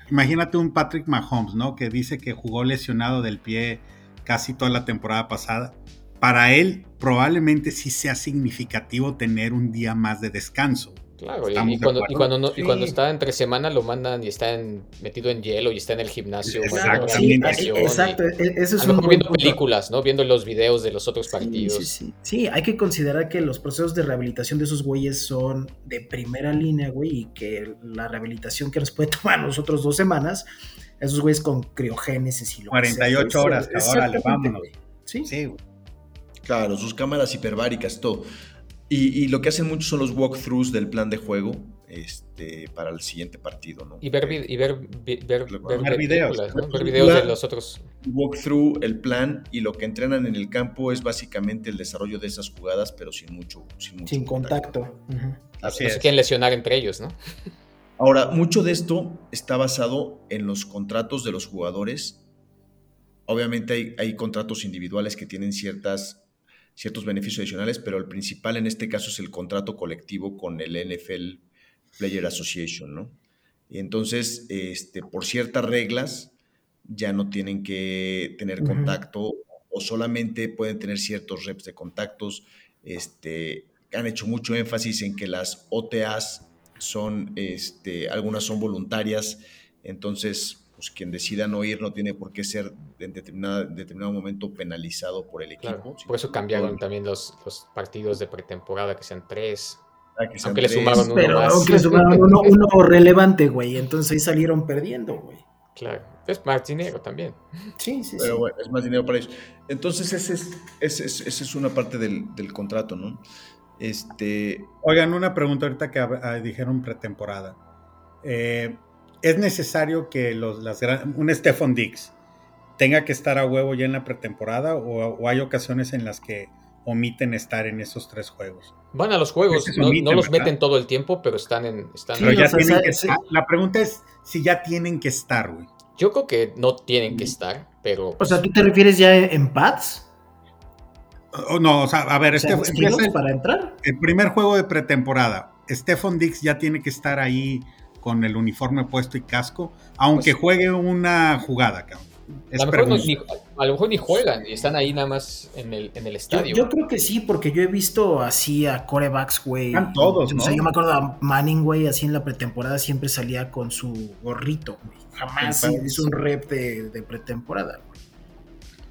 imagínate un Patrick Mahomes, ¿no? Que dice que jugó lesionado del pie casi toda la temporada pasada. Para él probablemente sí sea significativo tener un día más de descanso. Claro, y, cuando, y, cuando no, y, cuando, está entre semana lo mandan y está metido en hielo y está en el gimnasio. exacto, e, eso es un viendo películas, ¿no? Viendo los videos de los otros partidos. Sí, sí, sí, hay que considerar que los procesos de rehabilitación de esos güeyes son de primera línea, güey, y que la rehabilitación que nos puede tomar nosotros dos semanas, esos güeyes con criogénesis y lo 48 horas, ahora vámonos. Sí, sí, güey. Claro, sus cámaras hiperbáricas, todo. Y, lo que hacen mucho son los walkthroughs del plan de juego este, para el siguiente partido, ¿no? Y ver, y ver, ver, videos, ver videos de los otros. Walkthrough, el plan y lo que entrenan en el campo es básicamente el desarrollo de esas jugadas, pero sin mucho, sin, sin contacto. Así no se quieren lesionar entre ellos, ¿no? Ahora, mucho de esto está basado en los contratos de los jugadores. Obviamente hay, hay contratos individuales que tienen ciertas ciertos beneficios adicionales, pero el principal en este caso es el contrato colectivo con el NFL Player Association, ¿no? Y entonces, este, por ciertas reglas, ya no tienen que tener contacto o solamente pueden tener ciertos reps de contactos. Este, han hecho mucho énfasis en que las OTAs son, este, algunas son voluntarias, entonces pues quien decida no ir no tiene por qué ser en determinado momento penalizado por el equipo. por eso cambiaron también los, los, partidos de pretemporada, que sean tres. Ah, aunque le sumaron uno más. Aunque le sumaron uno, relevante, güey. Entonces ahí salieron perdiendo, güey. Claro. Es más dinero también. Sí, sí, Pero, sí. es más dinero para ellos. Entonces, esa es, ese es, es, una parte del, del, contrato, ¿no? Este... Oigan, una pregunta ahorita que ah, dijeron pretemporada. Eh, es necesario que los, las, un Stephon Dix tenga que estar a huevo ya en la pretemporada o, hay ocasiones en las que omiten estar en esos tres juegos. Van a los juegos, no, los meten todo el tiempo, pero están en... Están La pregunta es si ya tienen que estar, güey. Yo creo que no tienen que estar, pero... O sea, ¿tú te refieres ya en pads? Oh, no, o sea, a ver, este, para entrar? El primer juego de pretemporada, Stephon Dix ya tiene que estar ahí con el uniforme puesto y casco, aunque pues juegue una jugada, cabrón. A lo, mejor ni, juegan y están ahí nada más en el, en el estadio. Yo, creo que sí, porque yo he visto así a corebacks, güey. Están todos, ¿no? O sea, yo me acuerdo a Manning, güey, así en la pretemporada siempre salía con su gorrito, güey. Jamás hizo un rep de, pretemporada, güey.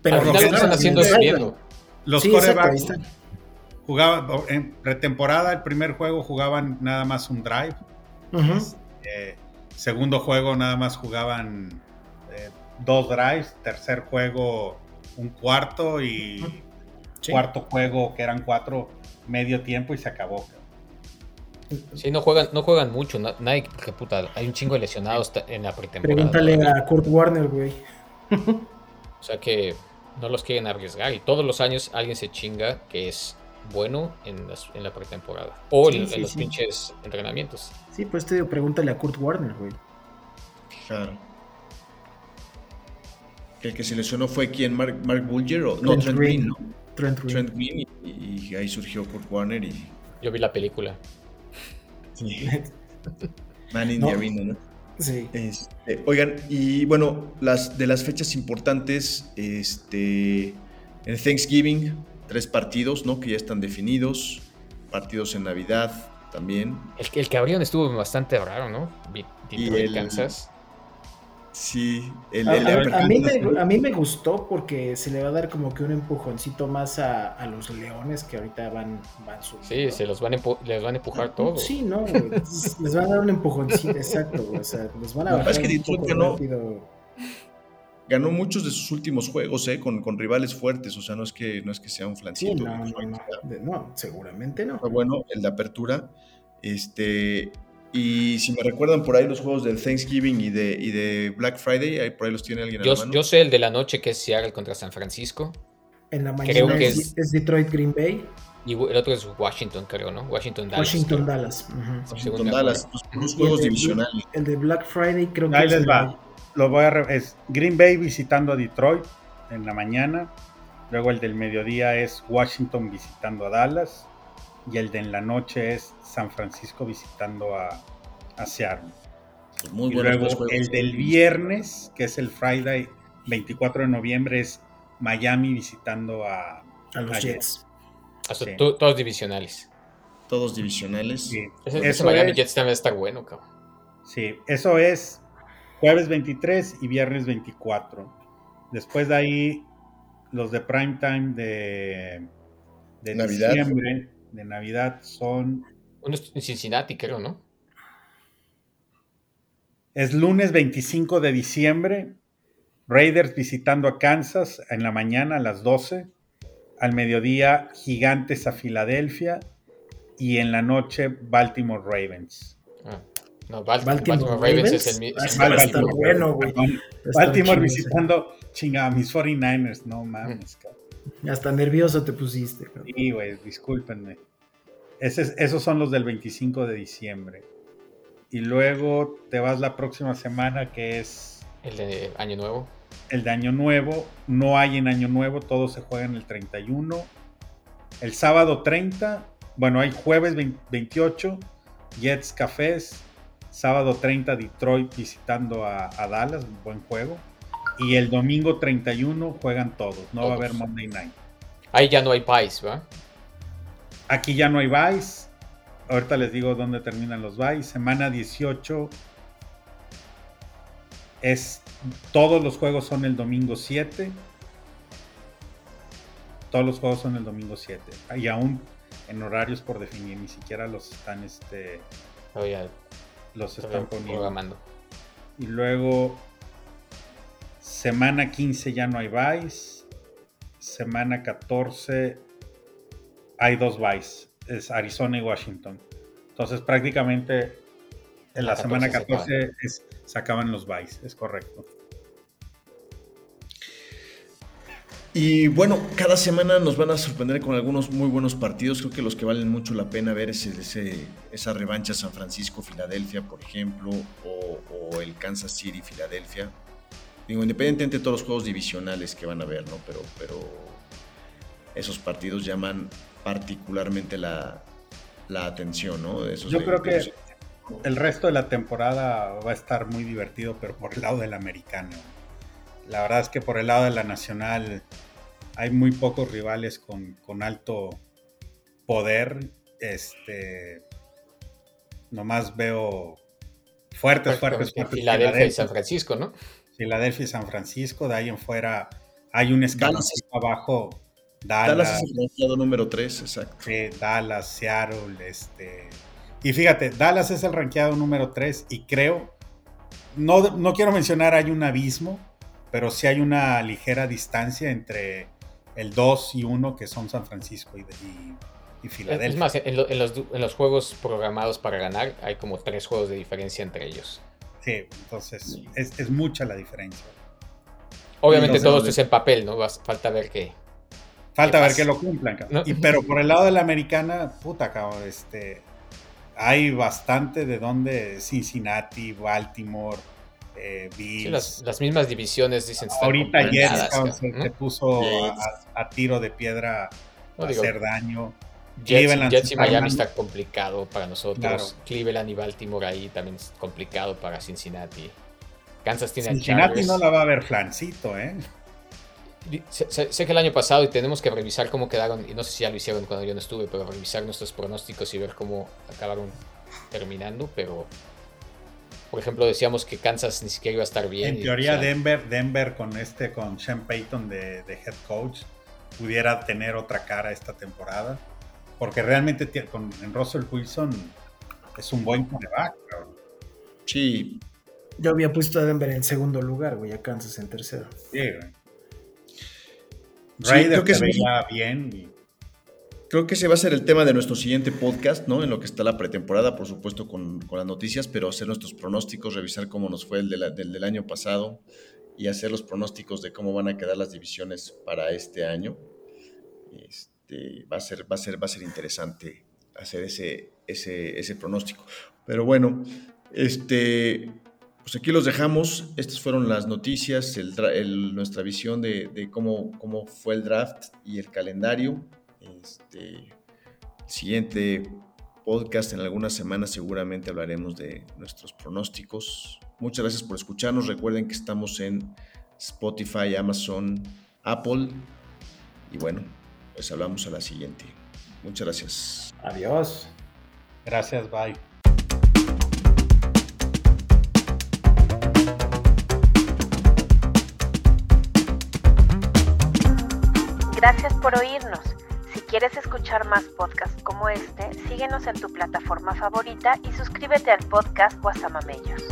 Pero Al final están haciendo viendo. Los corebacks jugaban en pretemporada, el primer juego jugaban nada más un drive. Eh, segundo juego nada más jugaban eh, dos drives. Tercer juego un cuarto y cuarto juego que eran cuatro medio tiempo y se acabó. Sí, no juegan, no juegan mucho. Nadie, que puta, hay un chingo de lesionados en la pretemporada. Pregúntale a Kurt Warner, güey. o sea que no los quieren arriesgar y todos los años alguien se chinga que es bueno en, la pretemporada o en, los pinches entrenamientos. Sí, pues te digo, pregúntale a Kurt Warner, güey. Claro. El que se lesionó fue quién, Mark, Mark Bulger o no, Trent Green, ¿no? Trent Green. y, ahí surgió Kurt Warner y. Yo vi la película. Sí. Man in the Arena, ¿no? Sí. Este, oigan, y bueno, las de las fechas importantes, este, en Thanksgiving, tres partidos, ¿no? Que ya están definidos, partidos en Navidad también. El, el que abrieron estuvo bastante raro, ¿no? Detroit, Kansas. Sí, a, mí me, gustó porque se le va a dar como que un empujoncito más a, los leones que ahorita van, van Sí, se los van a les van a empujar todo. Sí, no, les van a dar un empujoncito, exacto, o sea, les van a bajar es que Detroit ganó, ganó muchos de sus últimos juegos, ¿eh? Con, con, rivales fuertes, o sea, no es que, no es que sea un flancito. Sí, no, no, no, seguramente no. bueno, el de apertura, este, y si me recuerdan por ahí los juegos del Thanksgiving y de, y de Black Friday, ahí por ahí los tiene alguien yo, Yo sé el de la noche que es Seattle contra San Francisco. En la mañana creo que es, Detroit Green Bay. Y el otro es Washington, creo, ¿no? Washington Dallas. Washington Dallas. Washington Dallas, los, juegos divisionales. el de Black Friday creo que ahí les va. Lo voy a es Green Bay visitando a Detroit en la mañana. Luego el del mediodía es Washington visitando a Dallas y el de en la noche es San Francisco visitando a, a Seattle. Muy y luego el del viernes, que es el Friday 24 de noviembre, es Miami visitando a, a los Jets. todos divisionales. Todos divisionales. Sí. Ese, Miami Jets también está bueno, cabrón. Sí, eso es jueves 23 y viernes 24. Después de ahí, los de prime time de, de Navidad. diciembre de Navidad son... Uno en Cincinnati, creo, ¿no? Es lunes 25 de diciembre. Raiders visitando a Kansas en la mañana a las 12. Al mediodía, Gigantes a Filadelfia. Y en la noche, Baltimore Ravens. Ah, no, Baltimore, Ravens, es el, mismo. Baltimore, bueno, güey. Baltimore visitando chinga, mis 49ers. No mames, cabrón. Hasta nervioso te pusiste. Sí, güey, discúlpenme. esos son los del 25 de diciembre. Y luego te vas la próxima semana que es... El de Año Nuevo. El de Año Nuevo. No hay en Año Nuevo, todo se juega en el 31. El sábado 30, bueno, hay jueves 28, Jets Cafés. Sábado 30, Detroit visitando a, a Dallas, buen juego. Y el domingo 31 juegan todos, no va a haber Monday Night. Ahí ya no hay Vice, ¿va? Aquí ya no hay Vice. Ahorita les digo dónde terminan los Vice. Semana 18 es todos los juegos son el domingo 7. Todos los juegos son el domingo 7. Y aún en horarios por definir, ni siquiera los están este los están poniendo. Programando. Y luego Semana 15 ya no hay Vice. Semana 14 hay dos Vice. Es Arizona y Washington. Entonces prácticamente en la, semana 14 se, acaban los Vice. Es correcto. Y bueno, cada semana nos van a sorprender con algunos muy buenos partidos. Creo que los que valen mucho la pena ver es ese, esa revancha San Francisco-Filadelfia, por ejemplo, o, o, el Kansas City-Filadelfia. Digo, independientemente de todos los juegos divisionales que van a ver, ¿no? Pero, pero esos partidos llaman particularmente la, atención, ¿no? Yo creo que el resto de la temporada va a estar muy divertido, pero por el lado del americano. La verdad es que por el lado de la nacional hay muy pocos rivales con, alto poder. Este, nomás veo fuertes, fuertes, fuertes. Filadelfia y San Francisco, ¿no? Filadelfia y San Francisco, de ahí en fuera hay un escalón abajo. Dallas, Dallas, es el rankeado número 3, exacto. Sí, Dallas, Seattle, este. Y fíjate, Dallas es el rankeado número 3 y creo, no, no quiero mencionar, hay un abismo, pero sí hay una ligera distancia entre el 2 y 1 que son San Francisco y, y, Filadelfia. Es más, en, los, juegos programados para ganar hay como tres juegos de diferencia entre ellos. Sí, entonces es, mucha la diferencia. Obviamente todo esto es en papel, ¿no? Falta ver qué. Falta ver que lo cumplan, Y, pero por el lado de la americana, puta, cabrón, este, hay bastante de donde Cincinnati, Baltimore, eh, Bills. las, mismas divisiones dicen. Ahorita Jets se, puso a, tiro de piedra a hacer daño. Jets, y Miami está complicado para nosotros. Cleveland y Baltimore ahí también es complicado para Cincinnati. Kansas tiene Cincinnati no la va a ver flancito, ¿eh? Sé, sé, que el año pasado y tenemos que revisar cómo quedaron, y no sé si ya lo hicieron cuando yo no estuve, pero revisar nuestros pronósticos y ver cómo acabaron terminando, pero por ejemplo, decíamos que Kansas ni siquiera iba a estar bien. En teoría, Denver, Denver con este, con Sean Payton de, head coach, pudiera tener otra cara esta temporada. Porque realmente con, en Russell Wilson es un buen coreback. Sí. Yo había puesto a Denver en segundo lugar, güey, a Kansas en tercero. Sí, güey. Raider que veía bien y Creo que ese va a ser el tema de nuestro siguiente podcast, ¿no? En lo que está la pretemporada, por supuesto, con, las noticias, pero hacer nuestros pronósticos, revisar cómo nos fue el, del, año pasado y hacer los pronósticos de cómo van a quedar las divisiones para este año. Este, va, a ser, va, a ser, va a ser interesante hacer ese, ese, ese pronóstico. Pero bueno, este, pues aquí los dejamos. Estas fueron las noticias, el, nuestra visión de, de, cómo, cómo fue el draft y el calendario. Este, siguiente podcast en algunas semanas seguramente hablaremos de nuestros pronósticos. Muchas gracias por escucharnos. Recuerden que estamos en Spotify, Amazon, Apple. Y bueno, pues hablamos a la siguiente. Muchas gracias. Adiós. Gracias, bye. Gracias por oírnos quieres escuchar más podcasts como este, síguenos en tu plataforma favorita y suscríbete al podcast Guasamamellos.